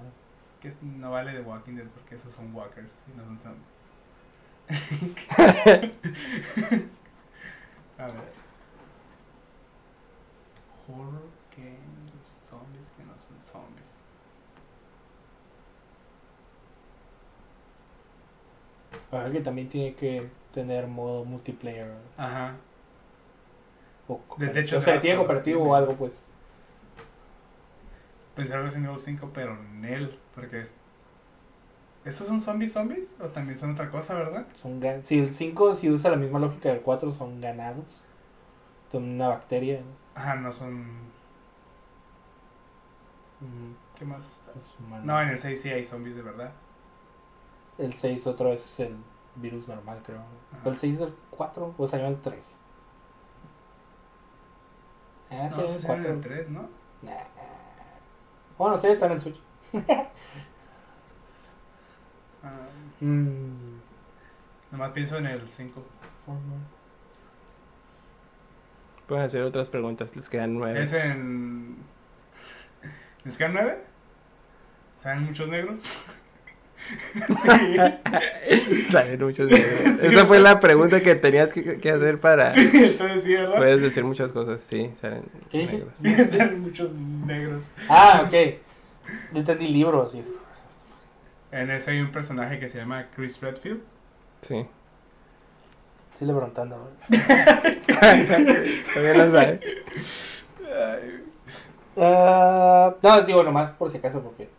Que no vale de Walking Dead porque esos son walkers y no son zombies. <laughs> A ver. Horror game de zombies que no son zombies. A ver, que también tiene que tener modo multiplayer. Ajá. O, De- de hecho, o sea, tiene cooperativo o algo, pues. Pensé algo Resident Evil 5, pero en él. Porque es. ¿Esos son zombies zombies? ¿O también son otra cosa, verdad? Son gan- si el 5 si usa la misma lógica del 4 son ganados. Son una bacteria. Ajá, no son. Mm, ¿Qué más está? No, en el 6 sí hay zombies de verdad. El 6 otro es el virus normal, creo. Ajá. ¿O el 6 es el 4 o salió el 3? Ah, sí, no, el sí salen 4. en el 3, ¿no? Nah. Bueno, sí, está en el Switch. <laughs> Ah, Mm. nomás pienso en el 5. Pueden hacer otras preguntas. Les quedan 9. ¿Es en. ¿Les quedan 9? ¿Saben muchos negros? <laughs> Traer muchos negros. <laughs> Esa fue la pregunta que tenías que, que hacer para. <laughs> Entonces sí, ¿verdad? Puedes decir muchas cosas, sí. Salen ¿Qué negros. Salen muchos negros. Ah, ok. Yo entendí libros, sí. En ese hay un personaje que se llama Chris Redfield. Sí. Sí le preguntando. <laughs> Todavía no sabe. Ah, no, digo nomás por si acaso porque...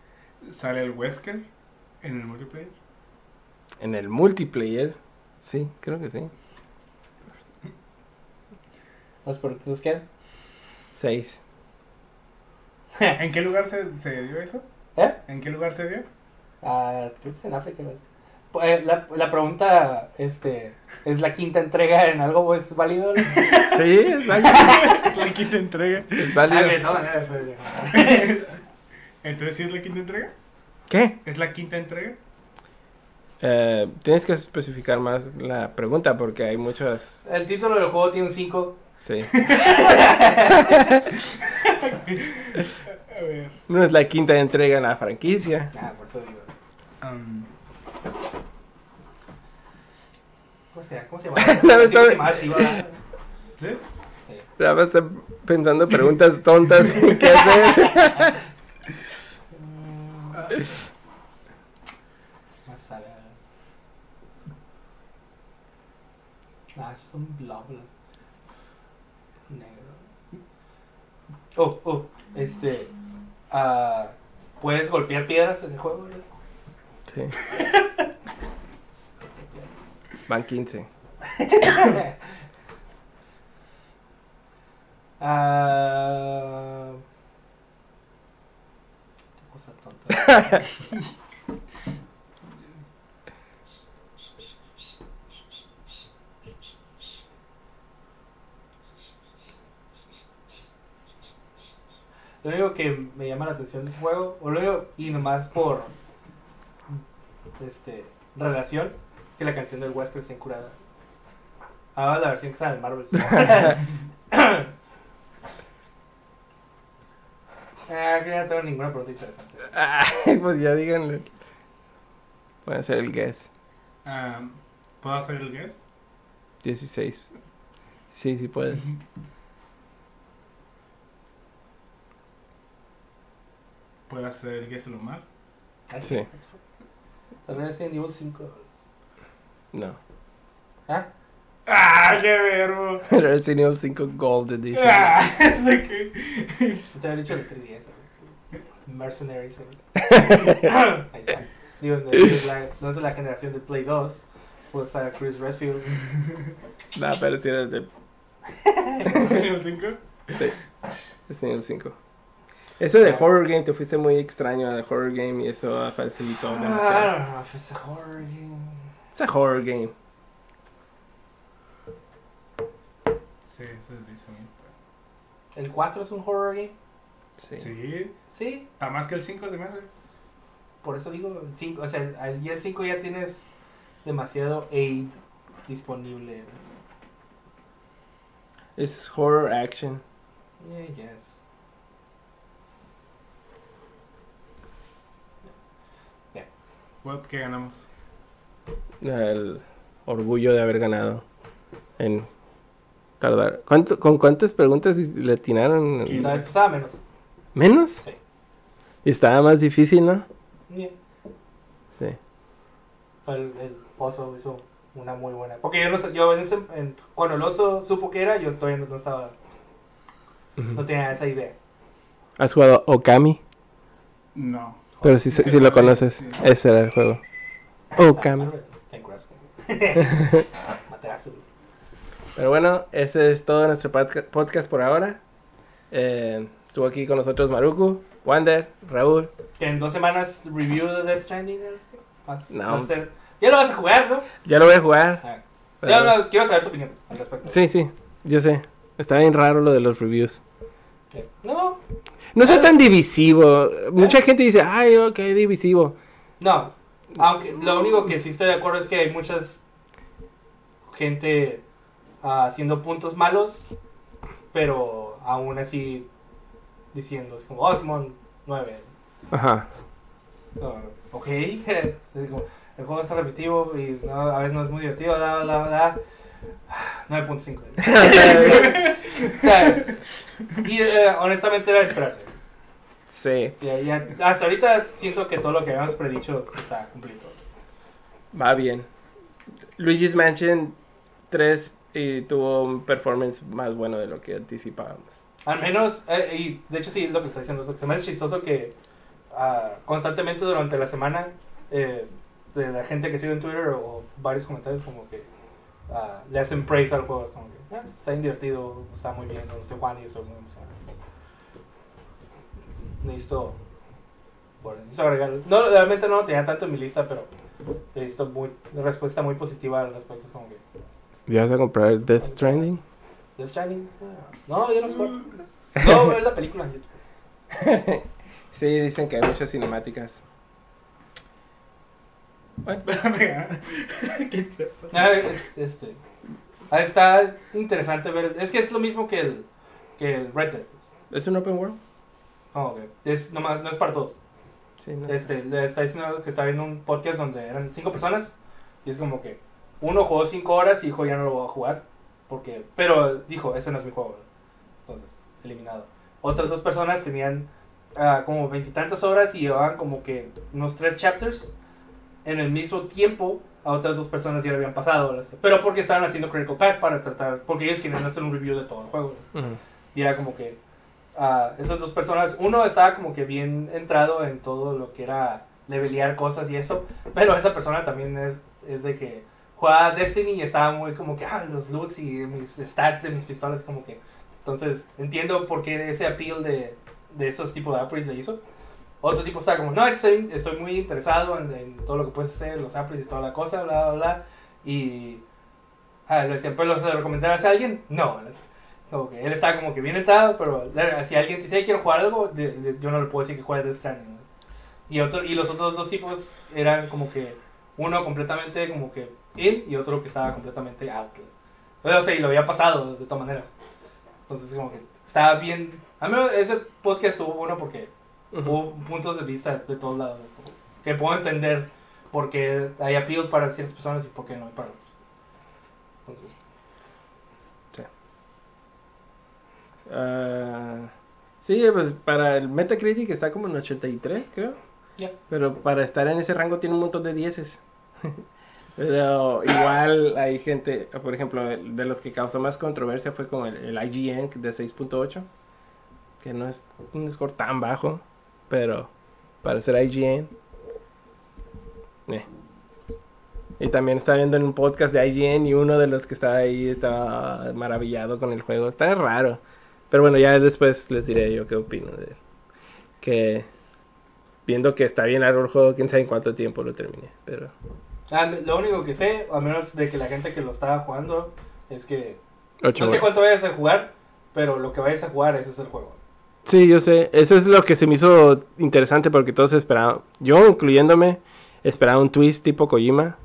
Sale el Wesker en el multiplayer. En el multiplayer. Sí, creo que sí. ¿Las preguntas quedan? 6. ¿En qué lugar se, se dio eso? ¿Eh? ¿En qué lugar se dio? Ah, creo que es en África. Pues, la, la pregunta, este, ¿es la quinta entrega en algo es válido? <laughs> Sí, es válido. <laughs> La quinta entrega. Es Ah, válido. de todas maneras, pues, <laughs> Entonces, ¿sí es la quinta entrega? ¿Qué? ¿Es la quinta entrega? Eh, tienes que especificar más la pregunta porque hay muchas. El título del juego tiene un 5. Sí. A ver. No es la quinta entrega en la franquicia. Ah, por eso digo. Um, ¿Cómo se llama? ¿Cómo se llama? No, está- se llama Shiva. ¿Sí? Sí. Más está pensando preguntas tontas. ¿Qué hacer? <laughs> Más. Ah, son blobs. Negro. Oh, oh, este. ah, puedes golpear piedras en el juego. Sí. <laughs> Van 15. <laughs> Ah, qué cosa tonta. <laughs> Lo único que me llama la atención de ese juego, o lo único- y nomás por este relación, que la canción del Wesker está incurada. Ah, la versión que sale en Marvel. <laughs> Ah, que no tengo ninguna pregunta interesante. Ay, pues ya díganle. Puede ser el guess. Ah, ¿Puedo hacer el guess? 16. Sí, sí puedes. <laughs> ¿Puedo hacer el guess en lo mal? Sí. Resident Evil 5. No. ¿Ah? ¡Ah, qué verbo! <laughs> Resident Evil 5 Gold Edition. ¡Ah! <laughs> Usted había dicho de 3DS, ¿sabes? Mercenaries, ¿sabes? <laughs> Ahí está. Digo, no es, de la, no es de la generación de Play 2. Puede estar Chris Redfield. No, pero sí era de ¿El 5? Resident Evil 5. Eso de horror game, te fuiste muy extraño a horror game y eso demasiado. don't know if it's a horror game. Es a horror game. Sí, eso es dice ¿El 4 es un horror game? Sí. Sí, Sí, está más que el 5 se me hace. por eso digo, el 5, o sea, el, al- ya el 5 ya tienes demasiado aid disponible. Es horror action. Yeah, yes. ¿Qué ganamos? El orgullo de haber ganado. En tardar. ¿Cuánto- ¿Con cuántas preguntas le atinaron? La vez pasada menos. ¿Menos? Sí. Y estaba más difícil, ¿no? Yeah. Sí. El, el oso hizo una muy buena. Porque yo, no, sé- yo en ese, en- cuando el oso supo que era, yo todavía no, no estaba, no tenía esa idea. ¿Has jugado Okami? No. Pero si, Sí, si lo cuál es, conoces. sí. Ese era el juego. Okami. Pero bueno, ese es todo nuestro podca- podcast por ahora. Eh, estuvo aquí con nosotros Maruku, Wander, Raúl. Que en dos semanas review de Death Stranding. Vas, No. vas a hacer- ya lo vas a jugar, ¿no? Ya lo voy a jugar. Ah. pero- Ya, no, quiero saber tu opinión al respecto. Sí, sí, yo sé. Está bien raro lo de los reviews. No, No sea tan divisivo. Mucha gente dice, ay, ok, divisivo. no. Aunque lo único que sí estoy de acuerdo es que hay muchas gente ah, haciendo puntos malos, pero aún así diciendo, es como, oh, Simón, 9. Ajá. No, ok, <laughs> Es como, el juego está repetitivo y no, a veces no es muy divertido, da, da, da. 9.5. o sea, <laughs> y eh, honestamente era de esperarse. sí, Ya, ya, hasta ahorita siento que todo lo que habíamos predicho se está cumpliendo. va bien. Luigi's Mansion 3 y tuvo un performance más bueno de lo que anticipábamos. Al menos, eh, y de hecho sí, es lo que está diciendo, que se me hace chistoso que ah, constantemente durante la semana eh, de la gente que sigue en Twitter o varios comentarios como que ah, le hacen praise al juego, como que "Ah, está bien divertido, está muy bien, no estoy jugando y estoy muy emocionado. Necesito, bueno, necesito agregar, no, realmente no lo tenía tanto en mi lista, pero he visto muy, respuesta muy positiva al respecto, es como que ¿Ya vas a comprar Death Stranding? Death Stranding, ah, no, yo no sé No, es la película en YouTube. <laughs> Sí, dicen que hay muchas cinemáticas. Bueno, <laughs> Qué. Ah, es- este, está interesante ver. Es que es lo mismo que el, que el Red Dead. ¿es un open world? Oh, ok. Es nomás, no es para todos. Sí, no. Este, le está diciendo que estaba viendo un podcast donde eran cinco personas. Y es como que uno jugó cinco horas y dijo ya no lo voy a jugar. Porque, pero dijo, ese no es mi juego. ¿verdad? Entonces, eliminado. Otras dos personas tenían ah, como veintitantas horas y llevaban como que unos tres chapters. En el mismo tiempo, a otras dos personas ya le habían pasado. Pero porque estaban haciendo Critical Path para tratar. Porque ellos querían hacer un review de todo el juego. Ujú. Y era como que ah, esas dos personas, uno estaba como que bien entrado en todo lo que era levelear cosas y eso, pero esa persona también es, es de que jugaba Destiny y estaba muy como que, ah, los loots y mis stats de mis pistolas, como que... Entonces, entiendo por qué ese appeal de, de esos tipos de upgrades le hizo. Otro tipo estaba como, no, estoy, estoy muy interesado en, en todo lo que puedes hacer, los upgrades y toda la cosa, bla, bla, bla. Y ah, le decían, pues, ¿los recomendarás a alguien? No. Como que él estaba como que bien entrado, pero si alguien te dice, "Hey, quiero jugar algo, de- de- yo no le puedo decir que juegue Death Stranding. Y, otro, y los otros dos tipos eran como que uno completamente como que in y otro que estaba completamente out. O sea, y lo había pasado de todas maneras. Entonces como que estaba bien... A mí ese podcast estuvo bueno porque Ujú. hubo puntos de vista de todos lados. Que puedo entender por qué hay appeal para ciertas personas y por qué no hay para otras. Entonces, Ah, sí, pues para el Metacritic está como en 83, creo. ya. Pero para estar en ese rango tiene un montón de dieces. <laughs> Pero igual hay gente, por ejemplo, de los que causó más controversia fue con el, el IGN de 6.8, que no es un score tan bajo, pero para ser IGN. eh. Y también estaba viendo en un podcast de IGN y uno de los que estaba ahí estaba maravillado con el juego. Está raro. Pero bueno, ya después les diré yo qué opino de él. Que viendo que está bien largo el juego, quién sabe en cuánto tiempo lo terminé. Pero Ah, lo único que sé, a menos de que la gente que lo estaba jugando, es que ocho no sé cuánto vayas a jugar, pero lo que vayas a jugar, eso es el juego. Sí, yo sé. Eso es lo que se me hizo interesante porque todos esperaban, yo incluyéndome, esperaba un twist tipo Kojima.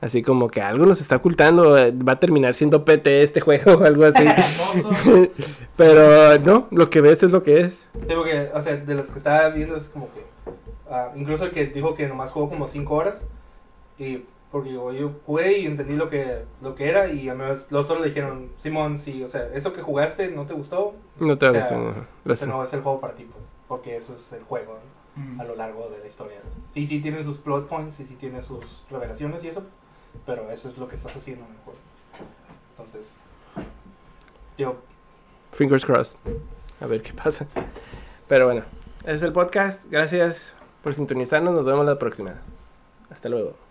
Así como que algo nos está ocultando, eh, va a terminar siendo PT este juego o algo así. <laughs> <laughs> Pero no, lo que ves es lo que es. Digo que, o sea, de los que estaba viendo es como que, ah, incluso el que dijo que nomás jugó como 5 horas, y porque digo, yo jugué y entendí lo que, lo que era, y a mí los otros le dijeron, Simón, sí, o sea, eso que jugaste no te gustó, No te O sea, gustó, ese no es el juego para ti, pues, porque eso es el juego ¿no? Mm. a lo largo de la historia. Sí, sí tiene sus plot points, y sí tiene sus revelaciones y eso, pero eso es lo que estás haciendo en el juego. Entonces, yo, Fingers crossed. A ver qué pasa. Pero bueno, ese es el podcast. Gracias por sintonizarnos. Nos vemos la próxima. Hasta luego.